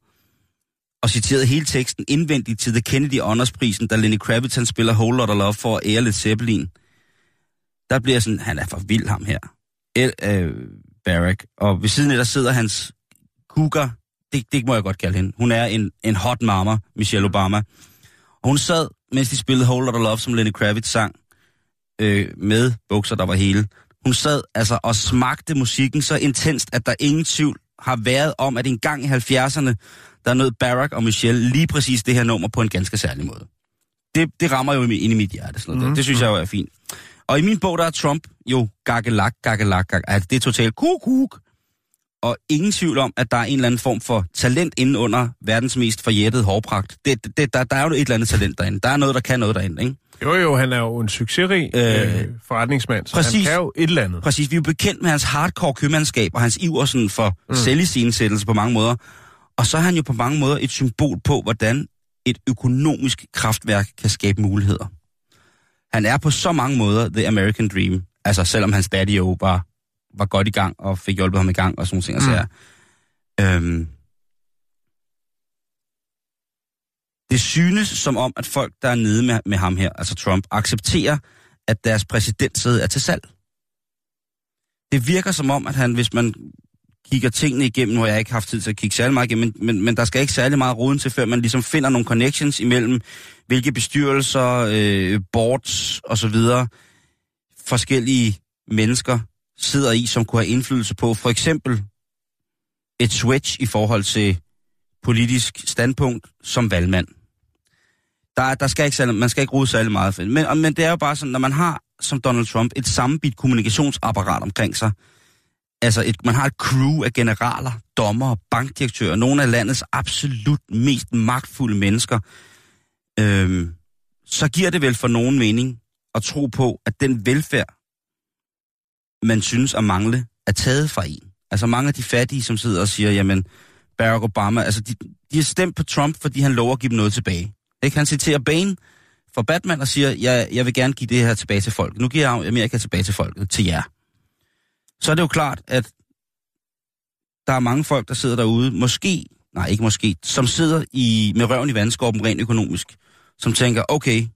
og citerede hele teksten indvendigt til The Kennedy Honors-prisen, da Lenny Kravitz han spiller Whole Lotta Love for at ære lidt Zeppelin. Der bliver sådan, han er for vild ham her. El, øh, Barack. Og ved siden af der sidder hans cougar, det, det må jeg godt kalde hende. Hun er en, en hot mama, Michelle Obama. Og hun sad, mens de spillede Whole Lotta Love, som Lenny Kravitz sang, øh, med bukser, der var hele. Hun sad altså og smagte musikken så intenst, at der ingen tvivl har været om, at en gang i 70'erne, der nød Barack og Michelle lige præcis det her nummer på en ganske særlig måde. Det, det rammer jo ind i mit hjerte. Sådan noget. Mm. Det synes jeg jo er fint. Og i min bog, der er Trump jo gakkelak, gakkelak, gak, altså det er totalt kuk, kuk. Og ingen tvivl om, at der er en eller anden form for talent inde under verdens mest forjættede hårpragt. Det, det, der, der er jo et eller andet talent derinde. Der er noget, der kan noget derinde, ikke? Jo, jo, han er jo en succesrig øh, Øh, forretningsmand, så præcis. han kan jo et eller andet. Præcis, vi er jo bekendt med hans hardcore købmandskab og hans iver sådan for mm. selviscenesættelse på mange måder. Og så er han jo på mange måder et symbol på, hvordan et økonomisk kraftværk kan skabe muligheder. Han er på så mange måder the American Dream. Altså selvom hans daddy jo var, var godt i gang og fik hjulpet ham i gang og sådan nogle ting. Mm. Så øhm, det synes som om, at folk, der er nede med, med ham her, altså Trump, accepterer, at deres præsidentsæde er til salg. Det virker som om, at han, hvis man kigger tingene igennem, har jeg ikke haft tid til at kigge særlig meget igennem, men, men, men der skal ikke særlig meget roden til, før man ligesom finder nogle connections imellem, hvilke bestyrelser, øh, boards og så videre, forskellige mennesker sidder i, som kunne have indflydelse på for eksempel et switch i forhold til politisk standpunkt som valgmand. Der, der skal ikke særlig, man skal ikke rode særlig meget. for- Men, men det er jo bare sådan, når man har, som Donald Trump, et sammenbit kommunikationsapparat omkring sig, altså et, man har et crew af generaler, dommer, bankdirektører, nogle af landets absolut mest magtfulde mennesker, øhm, så giver det vel for nogen mening at tro på, at den velfærd, man synes at mangle, er taget fra en. Altså mange af de fattige, som sidder og siger, jamen, Barack Obama, altså de, de har stemt på Trump, fordi han lover at give dem noget tilbage. Ikke? Han citerer Bane fra Batman og siger, jeg, jeg vil gerne give det her tilbage til folk. Nu giver jeg Amerika tilbage til folket, til jer. Så er det jo klart, at der er mange folk, der sidder derude, måske, nej ikke måske, som sidder i, med røven i vandskorpen rent økonomisk, som tænker, okay,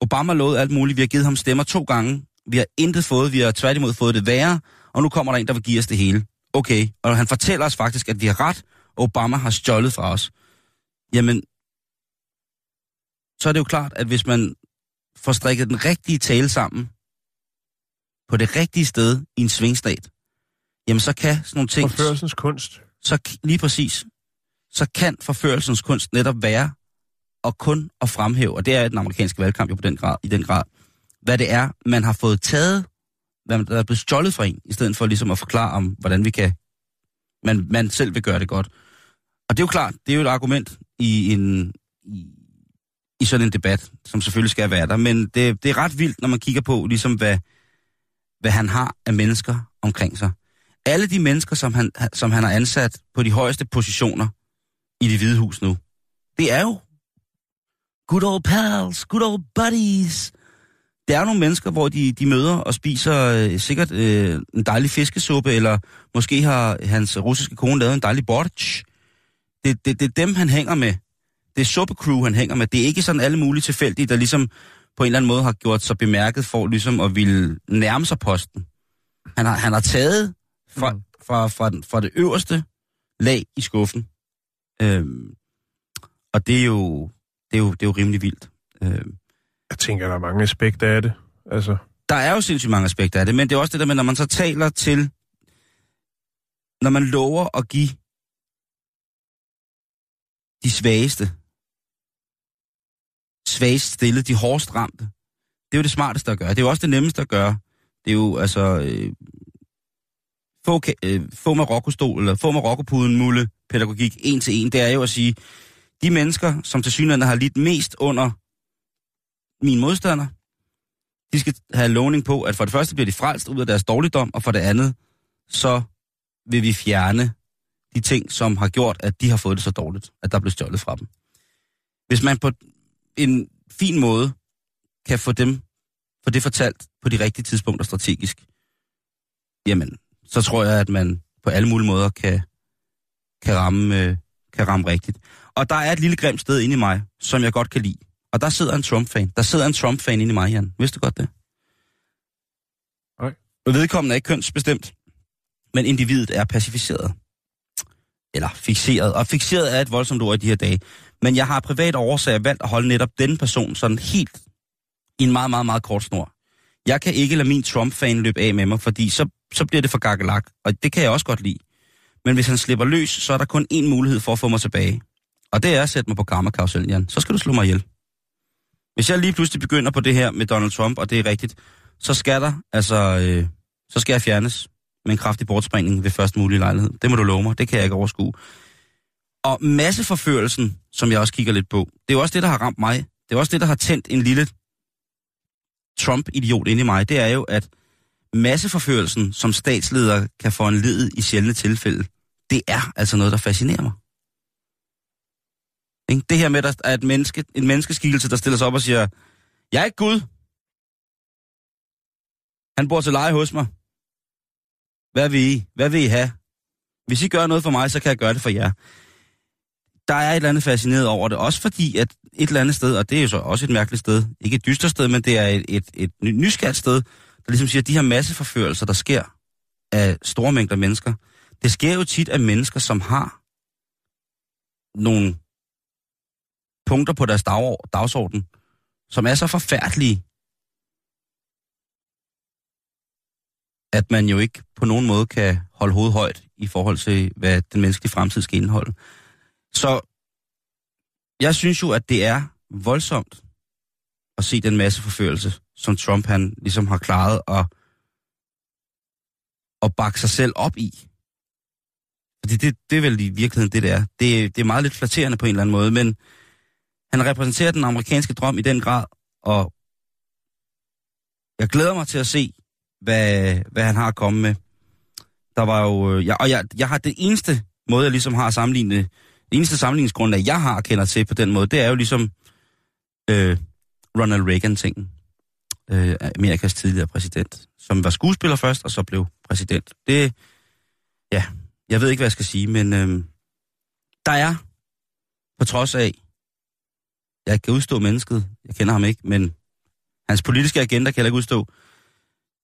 Obama lovede alt muligt, vi har givet ham stemmer to gange, vi har intet fået, vi har tværtimod fået det værre, og nu kommer der en, der vil give os det hele. Okay, og han fortæller os faktisk, at vi har ret, Obama har stjålet fra os. Jamen, så er det jo klart, at hvis man får strikket den rigtige tale sammen, på det rigtige sted i en svingstat, jamen så kan sådan nogle ting, Forførelsens kunst. så lige præcis, så kan forførelsens kunst netop være og kun at fremhæve, og det er den amerikanske valgkamp jo på den grad, i den grad, hvad det er, man har fået taget, hvad der er blevet stjålet fra en, i stedet for ligesom at forklare om, hvordan vi kan, man, man selv vil gøre det godt. Og det er jo klart, det er jo et argument i en, i, i sådan en debat, som selvfølgelig skal være der, men det, det er ret vildt, når man kigger på, ligesom hvad, hvad han har af mennesker omkring sig. Alle de mennesker, som han, som han har ansat på de højeste positioner i det hvide hus nu, det er jo good old pals, good old buddies. Det er nogle mennesker, hvor de, de møder og spiser øh, sikkert øh, en dejlig fiskesuppe, eller måske har hans russiske kone lavet en dejlig bortsch. Det, det, det er dem, han hænger med. Det er suppecrew, han hænger med. Det er ikke sådan alle mulige tilfældige, der ligesom på en eller anden måde har gjort sig bemærket for ligesom at ville nærme sig posten. Han har, han har taget fra, Mm. fra, fra, den, fra det øverste lag i skuffen. Øhm, og det er jo, det er jo, det er jo rimelig vildt. Øhm, jeg tænker, der er mange aspekter af det. Altså, der er jo sindssygt mange aspekter af det, men det er også det der med, når man så taler til, når man lover at give de svageste svagest stille, de hårdest ramte. Det er jo det smarteste at gøre. Det er jo også det nemmeste at gøre. Det er jo altså... Øh, få, øh, få marokkostol, eller få marokkopuden mulle pædagogik en til en. Det er jo at sige, de mennesker, som til synligheden har lidt mest under min modstander, de skal have lovning på, at for det første bliver de frelst ud af deres dårligdom, og for det andet, så vil vi fjerne de ting, som har gjort, at de har fået det så dårligt, at der blev stjålet fra dem. Hvis man på en fin måde kan få dem, få det fortalt på de rigtige tidspunkter strategisk, jamen, så tror jeg, at man på alle mulige måder kan, kan, ramme, øh, kan ramme rigtigt. Og der er et lille grimt sted inde i mig, som jeg godt kan lide. Og der sidder en Trump-fan. Der sidder en Trump-fan inde i mig, Jan. Vidste du godt det? Nej. Og vedkommende er ikke kønsbestemt, men individet er pacificeret. Eller fixeret. Og fixeret er et voldsomt ord i de her dage. Men jeg har privat årsager valgt at holde netop den person sådan helt i en meget, meget, meget kort snor. Jeg kan ikke lade min Trump-fan løbe af med mig, fordi så, så bliver det for gakkelak. Og det kan jeg også godt lide. Men hvis han slipper løs, så er der kun én mulighed for at få mig tilbage. Og det er at sætte mig på karma Jan. Så skal du slå mig ihjel. Hvis jeg lige pludselig begynder på det her med Donald Trump, og det er rigtigt, så skal der, altså, øh, så skal jeg fjernes med en kraftig bortspringning ved første mulige lejlighed. Det må du love mig, det kan jeg ikke overskue. Og masseforførelsen, som jeg også kigger lidt på, det er jo også det, der har ramt mig. Det er også det, der har tændt en lille Trump-idiot ind i mig. Det er jo, at masseforførelsen, som statsleder kan få en led i sjældne tilfælde, det er altså noget, der fascinerer mig. Ikke? Det her med, at der er et menneske, en menneskeskikkelse, der stiller sig op og siger, jeg er ikke Gud. Han bor til leje hos mig. Hvad vil I? Hvad vil I have? Hvis I gør noget for mig, så kan jeg gøre det for jer. Der er et eller andet fascineret over det, også fordi at et eller andet sted, og det er jo så også et mærkeligt sted, ikke et dystert sted, men det er et, et, et nysgerrigt sted, der ligesom siger, at de her masseforførelser, der sker af store mængder mennesker, det sker jo tit af mennesker, som har nogle punkter på deres dag, dagsorden, som er så forfærdelige, at man jo ikke på nogen måde kan holde hovedet højt i forhold til, hvad den menneskelige fremtid skal indeholde. Så jeg synes jo, at det er voldsomt at se den masse forførelse, som Trump han ligesom har klaret at, at bakke sig selv op i. Fordi det, det er vel i virkeligheden det, der. Det, det er meget lidt flatterende på en eller anden måde, men han repræsenterer den amerikanske drøm i den grad, og jeg glæder mig til at se, hvad, hvad han har at komme med. Der var jo, øh, jeg, og jeg, jeg har det eneste måde, jeg ligesom har at sammenligne, det eneste sammenligningsgrundlag, jeg har kender til på den måde, det er jo ligesom øh, Ronald Reagan-tingen. Øh, Amerikas tidligere præsident, som var skuespiller først, og så blev præsident. Det, ja, jeg ved ikke, hvad jeg skal sige, men øh, der er, på trods af, jeg kan udstå mennesket, jeg kender ham ikke, men hans politiske agenda kan jeg ikke udstå,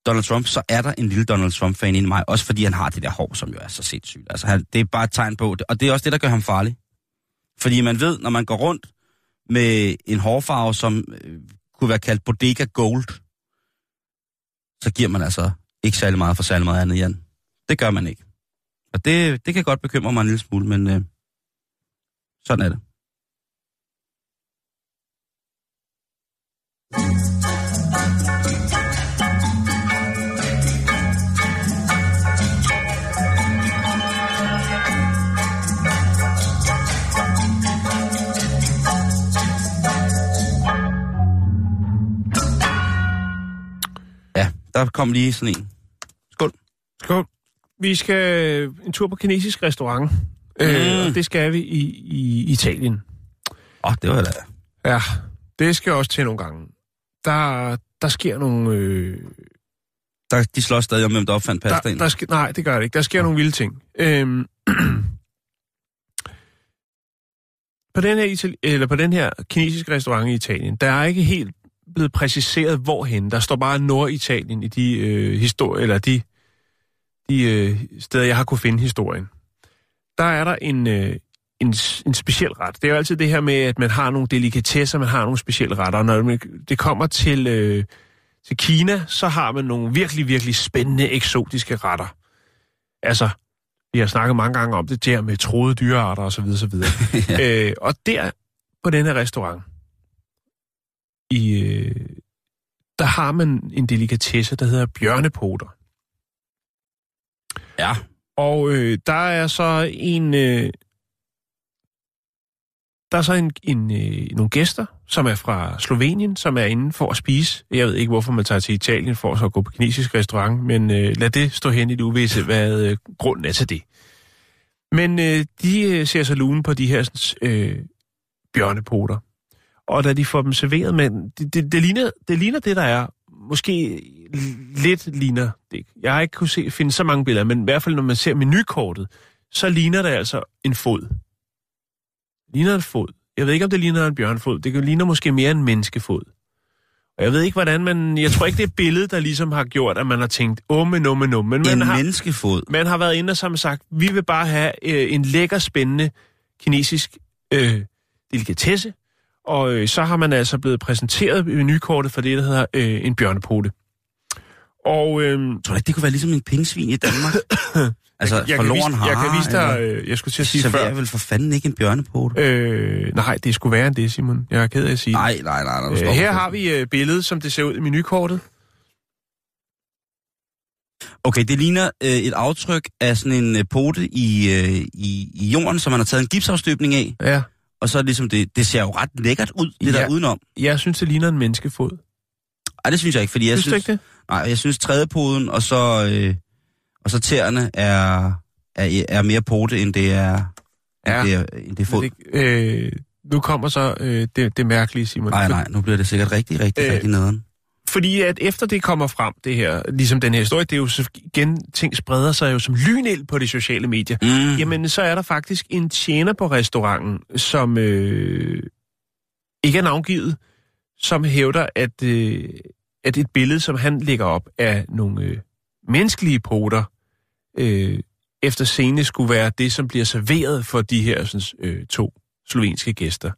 Donald Trump, så er der en lille Donald Trump-fan i mig, også fordi han har det der hår, som jo er så sindssygt. Altså, han, det er bare et tegn på det, og det er også det, der gør ham farlig. Fordi man ved, når man går rundt med en hårfarve, som øh, kunne være kaldt Bodega Gold, så giver man altså ikke særlig meget for særlig meget andet, Jan. Det gør man ikke. Og det, det kan godt bekymre mig en lille smule, men øh, sådan er det. Der kom lige sådan en. Skål. Skål. Vi skal en tur på kinesisk restaurant. Mm. Øh, det skal vi i, i Italien. Åh, oh, det var da... Ja, det skal også til nogle gange. Der, der sker nogle... Øh, Der, de slås stadig om, hvem der opfandt der, pastaen. der sker, nej, det gør det ikke. Der sker nogle vilde ting. Øhm, på, den her Itali- eller på den her kinesiske restaurant i Italien, der er ikke helt blevet præciseret, hvorhen. Der står bare Norditalien i de øh, historier, eller de, de øh, steder, jeg har kunne finde historien. Der er der en, øh, en, en speciel ret. Det er jo altid det her med, at man har nogle delikatesser, man har nogle specielle retter. Og når man- det kommer til, øh, til Kina, så har man nogle virkelig, virkelig spændende, eksotiske retter. Altså, vi har snakket mange gange om det der med troede dyrearter osv. osv. ja. øh, og der, på den her restaurant, i øh, der har man en delikatesse, der hedder bjørnepoter. Ja. Og øh, der er så en... Øh, der er så en, en, øh, nogle gæster, som er fra Slovenien, som er inde for at spise. Jeg ved ikke, hvorfor man tager til Italien for at så gå på kinesisk restaurant, men øh, lad det stå hen i det uvisse, hvad øh, grunden er til det. Men øh, de øh, ser så lunen på de her øh, bjørnepoter. Og da de får dem serveret, men det, det, det, ligner, det ligner det, der er. Måske lidt ligner det. Jeg har ikke kunne se, finde så mange billeder, men i hvert fald når man ser menukortet, så ligner det altså en fod. Ligner en fod. Jeg ved ikke, om det ligner en bjørnfod. Det ligner måske mere en menneskefod. Og jeg ved ikke, hvordan man... Jeg tror ikke, det er billedet, der ligesom har gjort, at man har tænkt, umme, numme, numme. Men En man har, menneskefod. man har været inde og man sagt, vi vil bare have øh, en lækker, spændende kinesisk øh, delikatesse. Og øh, så har man altså blevet præsenteret i menukortet for det, der hedder øh, en bjørnepote. Og øh, Tror du ikke, det kunne være ligesom en pingsvin i Danmark? altså, jeg, kan forloren vise, har. jeg kan vise dig, øh, jeg skulle til at sige før. vel for fanden ikke en bjørnepote? Øh, nej, det skulle være end det, Simon. Jeg er ked af at sige. Nej, nej, nej. nej, Øh, her har vi øh, billedet, som det ser ud i menukortet. Okay, det ligner øh, et aftryk af sådan en øh, pote i, øh, i, i jorden, som man har taget en gipsafstøbning af. Ja. Og så er det ligesom det, det ser jo ret lækkert ud, det Ja. der udenom. Jeg synes, det ligner en menneskefod. Ej, det synes jeg ikke, fordi jeg Synes synes... ikke det? Nej, jeg synes trædepoden og så, øh, og så tæerne er, er, er mere pote, end det er, Ja. end det er, end det er fod. Det, øh, nu kommer så øh, det, det mærkelige, Simon. Nej, nej, nu bliver det sikkert rigtig, rigtig, øh, rigtig nederen. Fordi at efter det kommer frem, det her, ligesom den her historie, det er jo så igen, ting spreder sig jo som lynild på de sociale medier. Mm. Jamen, så er der faktisk en tjener på restauranten, som øh, ikke er navngivet, som hævder, at, øh, at et billede, som han lægger op af nogle øh, menneskelige poter, øh, efter scene skulle være det, som bliver serveret for de her sådan, øh, to slovenske gæster.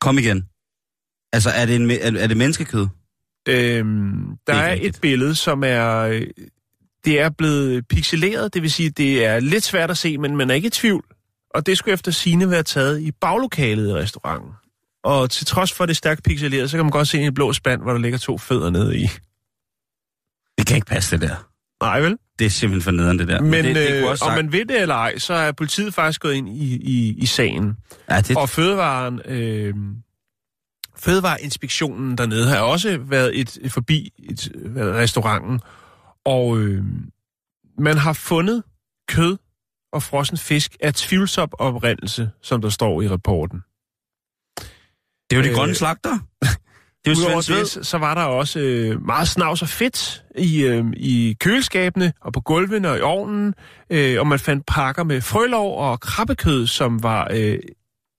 Kom igen. Altså, er det, en, er, er det menneskekød? Øhm, der er er, rigtigt. et billede, som er... øh, Det er blevet pixeleret, det vil sige, det er lidt svært at se, men man er ikke i tvivl. Og det skulle efter sine være taget i baglokalet i restauranten. Og til trods for det er stærkt pixeleret, så kan man godt se en blå spand, hvor der ligger to fødder nede i. Det kan ikke passe, det der. Nej vel? Det er simpelthen for nederen, det der. Men, det, det øh, også om sagt- man ved det eller ej, så er politiet faktisk gået ind i, i, i sagen. Ja, det, Og fødevaren, øh, fødevareinspektionen dernede har også været et, et forbi et, været restauranten, og øh, man har fundet kød og frossen fisk af tvivlsom oprindelse, som der står i rapporten. det er jo de øh, grønne slagter. Det er jo det, så var der også øh, meget snavs og fedt i, øh, i køleskabene og på gulvene og i ovnen, øh, og man fandt pakker med frølov og krabbekød, som var øh,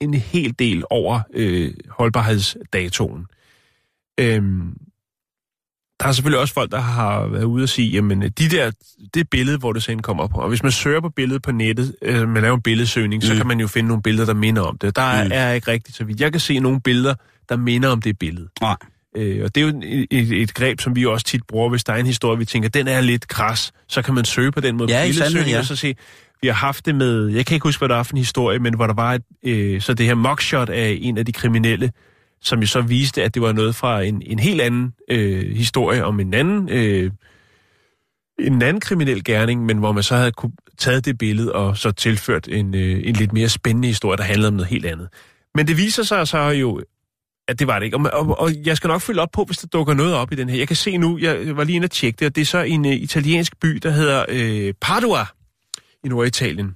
en hel del over øh, holdbarhedsdatoen. Øhm, der er selvfølgelig også folk, der har været ude og sige, jamen de der, det billede, hvor det så kommer på, og hvis man søger på billedet på nettet, øh, man laver en billedsøgning, mm. så kan man jo finde nogle billeder, der minder om det. Der er, Mm. er ikke rigtigt så vidt. Jeg kan se nogle billeder, der minder om det billede. Nej. Øh, og det er jo et, et, greb, som vi også tit bruger, hvis der er en historie, vi tænker, den er lidt kras, så kan man søge på den måde Ja, på billedsøgning, ja. og så se, vi har haft det med, jeg kan ikke huske, hvad der var for en historie, men hvor der var et, øh, så det her mugshot af en af de kriminelle, som jo så viste, at det var noget fra en, en helt anden øh, historie om en anden, øh, en anden kriminel gerning, men hvor man så havde kunne taget det billede og så tilført en, øh, en lidt mere spændende historie, der handlede om noget helt andet. Men det viser sig så jo, at det var det ikke. Og, og, og jeg skal nok følge op på, hvis der dukker noget op i den her. Jeg kan se nu, jeg var lige inde og tjekke det, og det er så en uh, italiensk by, der hedder øh, Padua i Norditalien.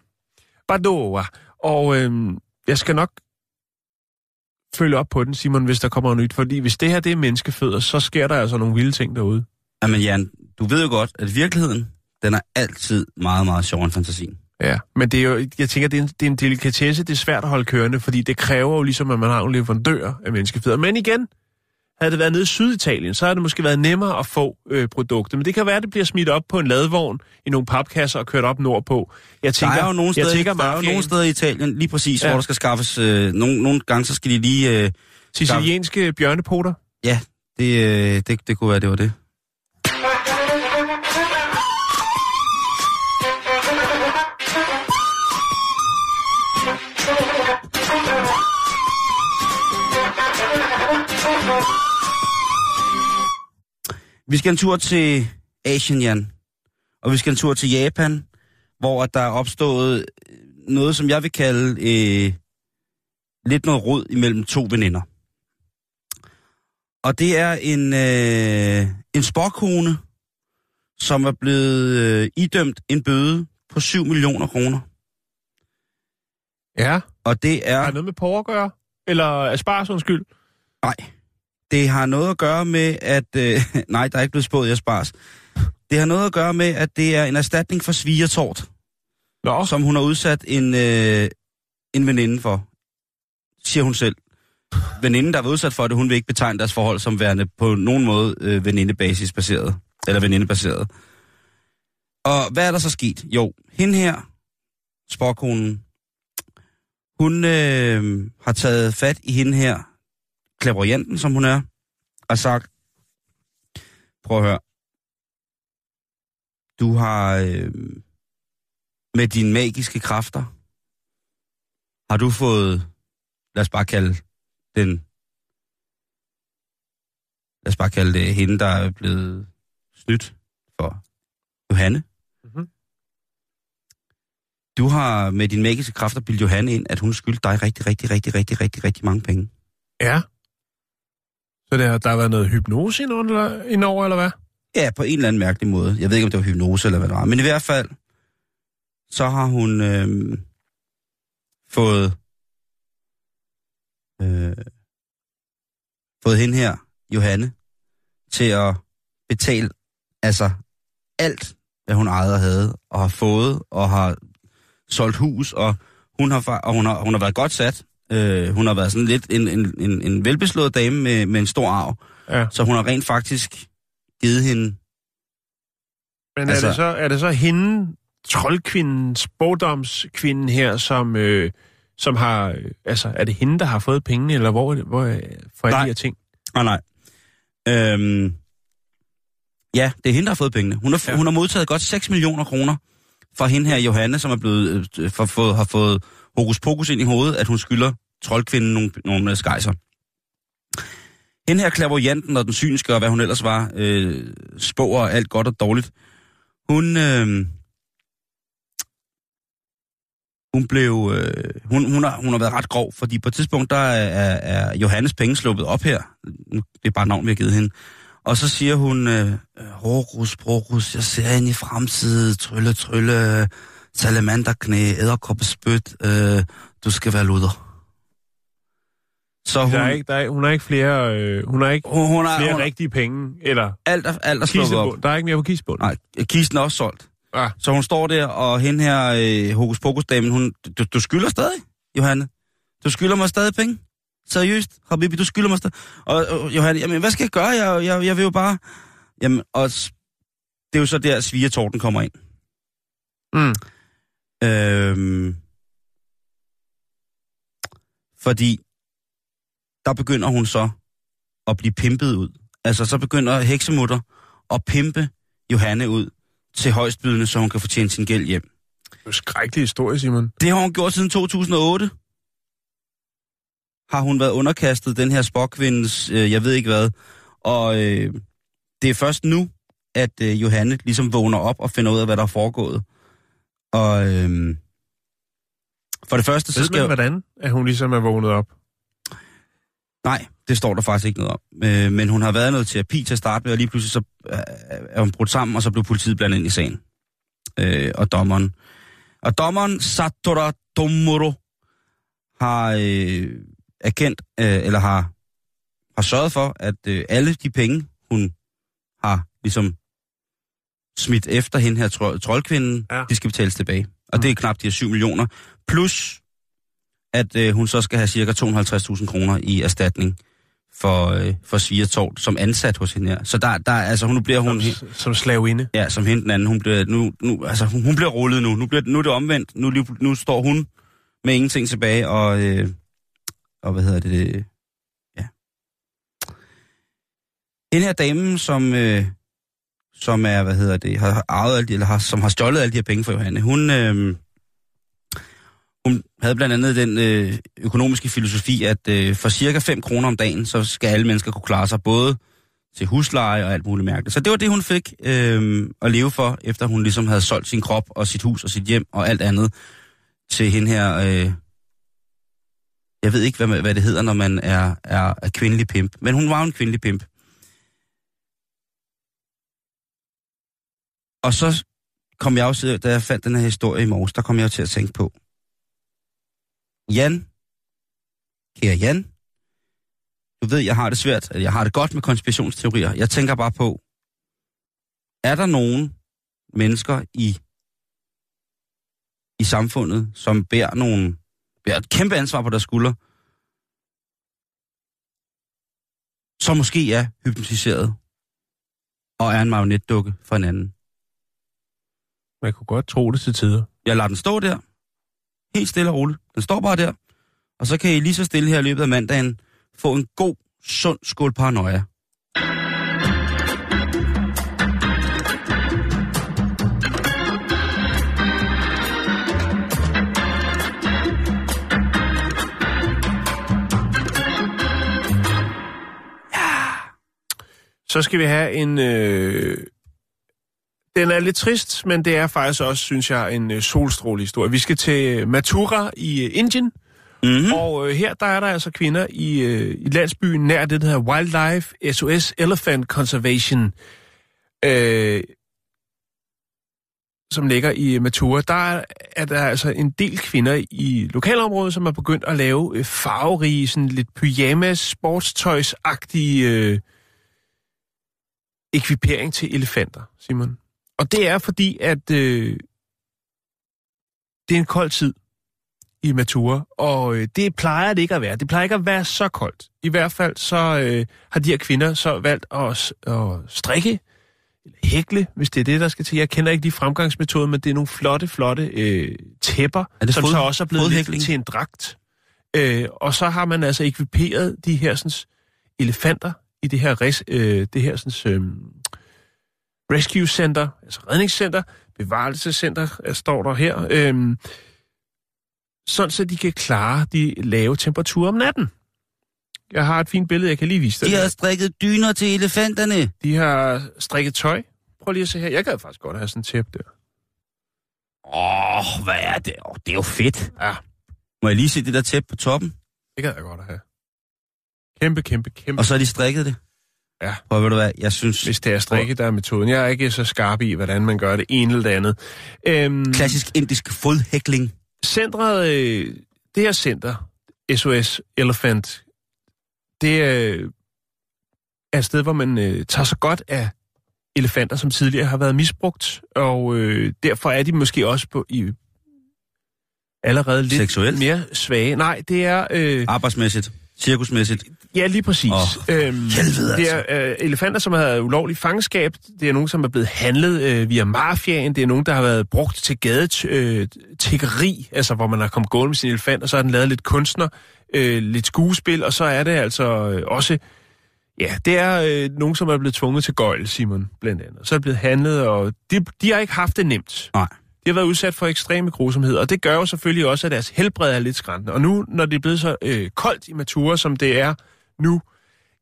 Padua. Og øh, jeg skal nok følge op på den, Simon, hvis der kommer noget nyt. Fordi hvis det her det er menneskefødder, så sker der altså nogle vilde ting derude. Jamen Jan, du ved jo godt, at virkeligheden, den er altid meget, meget sjovere end fantasien. Ja, men det er jo, jeg tænker, det er, en, det er en delikatesse, det er svært at holde kørende, fordi det kræver jo ligesom, at man har en leverandør af menneskefødder. Men igen, havde det været nede i Syditalien, så havde det måske været nemmere at få øh, produkter. Men det kan være, at det bliver smidt op på en ladvogn i nogle papkasser og kørt op nordpå. Jeg tænker, der er jo nogle steder, jeg tænker, der er jo nogle steder i Italien, lige præcis, Ja. hvor der skal skaffes... Øh, nogle, nogle gange, så skal de lige... Øh, Sicilienske bjørnepoter. ja, det, øh, det, det kunne være, det var det. Vi skal en tur til Asien, Jan. Og vi skal en tur til Japan, hvor der er opstået noget, som jeg vil kalde øh, lidt noget rod imellem to veninder. Og det er en, øh, en sporkone, som er blevet øh, idømt en bøde på 7 millioner kroner. Ja. Og det Har er... det noget med porre at gøre? Eller Aspars undskyld? Nej. Det har noget at gøre med, at... Øh, nej, der er ikke blevet spået i Aspars. Det har noget at gøre med, at det er en erstatning for svigertort, Nå, som hun har udsat en, øh, en veninde for, siger hun selv. Veninden, der var udsat for det, hun vil ikke betegne deres forhold som værende på nogen måde øh, venindebasisbaseret. Eller venindebaseret. Og hvad er der så sket? Jo, hende her, sporkonen, hun øh, har taget fat i hende her, klaverjanten, som hun er, og sagt, prøv at høre, du har øh, med dine magiske kræfter, har du fået, lad os bare kalde den, lad os bare kalde det hende, der er blevet snydt for Johanne. Mhm. Du har med dine magiske kræfter bildet Johanne ind, at hun skyldte dig rigtig, rigtig, rigtig, rigtig, rigtig, rigtig mange penge. ja. Så der, der har været noget hypnose indover, indover eller hvad? Ja, på en eller anden mærkelig måde. Jeg ved ikke, om det var hypnose eller hvad det var. Men i hvert fald, så har hun øh, fået, øh, fået hende her, Johanne, til at betale altså alt, hvad hun ejede og havde, og har fået, og har solgt hus, og hun har, og hun har, hun har været godt sat. Øh, hun har været sådan lidt en, en, en, en velbeslået dame med, med en stor arv. Ja. Så hun har rent faktisk givet hende Men Altså- altså, er, det så, er det så hende, troldkvinden, spådomskvinden her, som, øh, som har... Øh, altså, er det hende, der har fået pengene, eller hvor, hvor øh, får Nej. de her ting? Nej, nej. Øhm, ja, det er hende, der har fået pengene. Hun har, ja. Ja. hun har modtaget godt 6 millioner kroner fra hende her, Johanne, som er blevet, øh, for, for, har fået hokus pokus ind i hovedet, at hun skylder troldkvinden nogle, nogle skejser. Den her, klaverjanten og den synske, og hvad hun ellers var, øh, spår alt godt og dårligt, hun, øh, hun blev, øh, hun, hun, har, hun har været ret grov, fordi på et tidspunkt, der er, er, Johannes penge sluppet op her. Det er bare navn, vi har givet hende. Og så siger hun, øh, Horus, Horus, jeg ser ind i fremtiden, trylle, trylle, salamanderknæ, æderkoppespyt, øh, du skal være luder. Så hun, Der er ikke, der er, hun har ikke flere, øh, hun har ikke hun, hun, har, flere hun, rigtige penge, eller alt, er, alt er sluppet op. Der er ikke mere på kistebunden. Nej, kisten er også solgt. Ah, Så hun står der, og hende her, øh, hokus pokus damen, hun, du, du skylder stadig, Johanne. Du skylder mig stadig penge. Seriøst, Habibi, du skylder mig stadig. Og, og Johanne, jamen, hvad skal jeg gøre? Jeg, jeg, jeg vil jo bare... Jamen, og det er jo så der, svigertorten kommer ind. mm. Øhm, fordi der begynder hun så at blive pimpet ud. Altså, så begynder heksemutter at pimpe Johanne ud til højstbydende, så hun kan fortjene sin gæld hjem. Det er en skrækkelig historie, Simon. Det har hun gjort siden 2008. Har hun været underkastet den her spokkvindes, øh, jeg ved ikke hvad. Og øh, det er først nu, at øh, Johanne ligesom vågner op og finder ud af, hvad der er foregået. Og øh, for det første, så Ved skal... man, hvordan at hun ligesom er vågnet op? Nej, det står der faktisk ikke noget om. Øh, men hun har været noget terapi til at starte med, og lige pludselig så øh, er hun brudt sammen, og så blev politiet blandet ind i sagen. Øh, og dommeren. Og dommeren Satora Tomoro har øh, erkendt, øh, eller har, har sørget for, at øh, alle de penge, hun har ligesom smidt efter hende her tro- troldkvinden, ja. De skal betales tilbage. Og det er knap de her 7 millioner. Plus at øh, hun så skal have cirka 250.000 kroner i erstatning for, øh, for svigertort som ansat hos hende her. Så der, der altså, nu bliver hun... Som, som slavinde. Ja, som hende den anden. Hun bliver, nu, nu, altså, hun, hun bliver rullet nu. Nu, bliver, nu er det omvendt. Nu, nu står hun med ingenting tilbage, og, øh, og hvad hedder det? det ja. Den her dame, som, øh, som er, hvad hedder det, har arvet alle de, eller har, som har stjålet alle de her penge fra Johanne, hun, øh, hun havde blandt andet den øh, økonomiske filosofi, at øh, for cirka 5 kroner om dagen, så skal alle mennesker kunne klare sig både til husleje og alt muligt mærkeligt. Så det var det, hun fik øh, at leve for, efter hun ligesom havde solgt sin krop og sit hus og sit hjem og alt andet til hende her... Øh, jeg ved ikke, hvad, hvad det hedder, når man er, er, er kvindelig pimp. Men hun var en kvindelig pimp. Og så kom jeg også, da jeg fandt den her historie i morges, der kom jeg til at tænke på, Jan, kære Jan, du ved, jeg har det svært, jeg har det godt med konspirationsteorier. Jeg tænker bare på, er der nogen mennesker i, i samfundet, som bærer, nogle, bærer et kæmpe ansvar på deres skuldre, som måske er hypnotiseret og er en marionetdukke for en anden? Man kunne godt tro det til tider. Jeg lader den stå der. Helt stille og roligt. Den står bare der. Og så kan I lige så stille her i løbet af mandagen få en god, sund skål paranoia. Så skal vi have en... Øh... Den er lidt trist, men det er faktisk også, synes jeg, en øh, solstråle historie. Vi skal til Mathura i øh, Indien, Mm-hmm. og øh, her der er der altså kvinder i, øh, i landsbyen nær det, der hedder Wildlife SOS Elephant Conservation, øh, som ligger i Mathura. Der er, er der altså en del kvinder i lokalområdet, som er begyndt at lave øh, farverige, sådan lidt pyjamas, sportstøjsagtige øh, ekvipering til elefanter, Simon. Og det er fordi, at øh, det er en kold tid i Mature, og øh, det plejer det ikke at være. Det plejer ikke at være så koldt. I hvert fald så øh, har de her kvinder så valgt at, at strikke, eller hækle, hvis det er det, der skal til. Jeg kender ikke de fremgangsmetoder, men det er nogle flotte, flotte øh, tæpper, Er det som fod- så også er blevet fodhækling? til en dragt. Øh, og så har man altså ekviperet de her sådan, elefanter i det her, res, øh, det her sådan, øh, rescue center, altså redningscenter, bevarelsescenter, øh, står der her, øh, sådan så de kan klare de lave temperaturer om natten. Jeg har et fint billede, jeg kan lige vise De dig. har strikket dyner til elefanterne. De har strikket tøj. Prøv lige at se her. Jeg gad faktisk godt have sådan en tæppe der. Åh, oh, hvad er det? Oh, det er jo fedt. Ja. Må jeg lige se det der tæppe på toppen? Det gad jeg godt at have. Kæmpe, kæmpe, kæmpe. Og så har de strikket det. Ja. Og ved du hvad, jeg synes... Hvis det er strikket, der er metoden. Jeg er ikke så skarp i, hvordan man gør det ene eller det andet. Øhm, Klassisk indisk fodhækling. centret, øh, det her center, SOS Elephant, det øh, er et sted, hvor man øh, tager sig godt af elefanter, som tidligere har været misbrugt, og øh, derfor er de måske også på, i, allerede lidt Seksuelt? mere svage. Nej, det er... Øh, Arbejdsmæssigt. Cirkusmæssigt. Ja, lige præcis. Åh, øhm, helvede, det er øh, elefanter, som har været ulovlig fangenskab. Det er nogen, som er blevet handlet øh, via mafiaen. Det er nogen, der har været brugt til gadetiggeri, altså hvor man har kommet gående med sin elefant, og så har den lavet lidt kunstner, øh, lidt skuespil, og så er det altså øh, også... Ja, det er øh, nogen, som er blevet tvunget til gøjl, Simon, blandt andet. Så er det blevet handlet, og de, de har ikke haft det nemt. Nej. De har været udsat for ekstreme grusomheder, og det gør jo selvfølgelig også, at deres helbred er lidt skræntende. Og nu, når det er blevet så øh, koldt i Mature, som det er nu,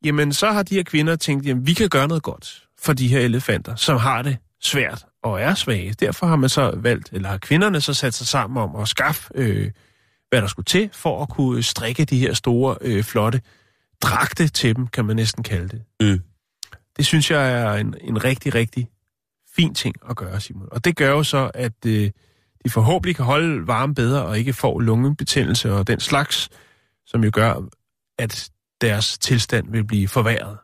jamen så har de her kvinder tænkt, jamen vi kan gøre noget godt for de her elefanter, som har det svært og er svage. Derfor har man så valgt, eller har kvinderne så sat sig sammen om at skaffe, øh, hvad der skulle til, for at kunne strikke de her store, øh, flotte dragte til dem, kan man næsten kalde det. Mm. Det synes jeg er en, en rigtig, rigtig fin ting at gøre, Simon. Og det gør jo så, at øh, de forhåbentlig kan holde varme bedre og ikke får lungebetændelse og den slags, som jo gør, at deres tilstand vil blive forværret.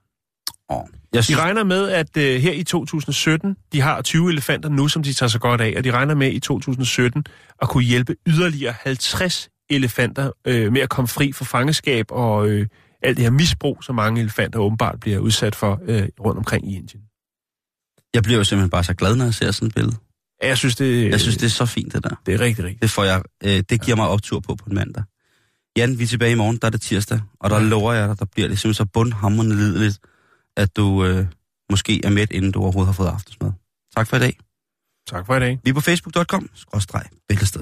Oh. Jeg De synes, regner med, at øh, her i 2017, de har 20 elefanter nu, som de tager sig godt af, og de regner med i 2017 at kunne hjælpe yderligere 50 elefanter øh, med at komme fri for fangeskab og øh, alt det her misbrug, som mange elefanter åbenbart bliver udsat for øh, rundt omkring i Indien. Jeg bliver jo simpelthen bare så glad, når jeg ser sådan et billede. Jeg synes, det, Jeg synes, det er så fint, det der. det er rigtig, rigtig. Det, får jeg, øh, det giver mig optur på på en mandag. Jan, vi er tilbage i morgen, der er det tirsdag, og der Ja. lover jeg dig, der bliver det simpelthen så bundhammerende lideligt, at du øh, måske er med, inden du overhovedet har fået aftensmad. Tak for i dag. Tak for i dag. Vi er på facebook.com, skråstreg, bæltested.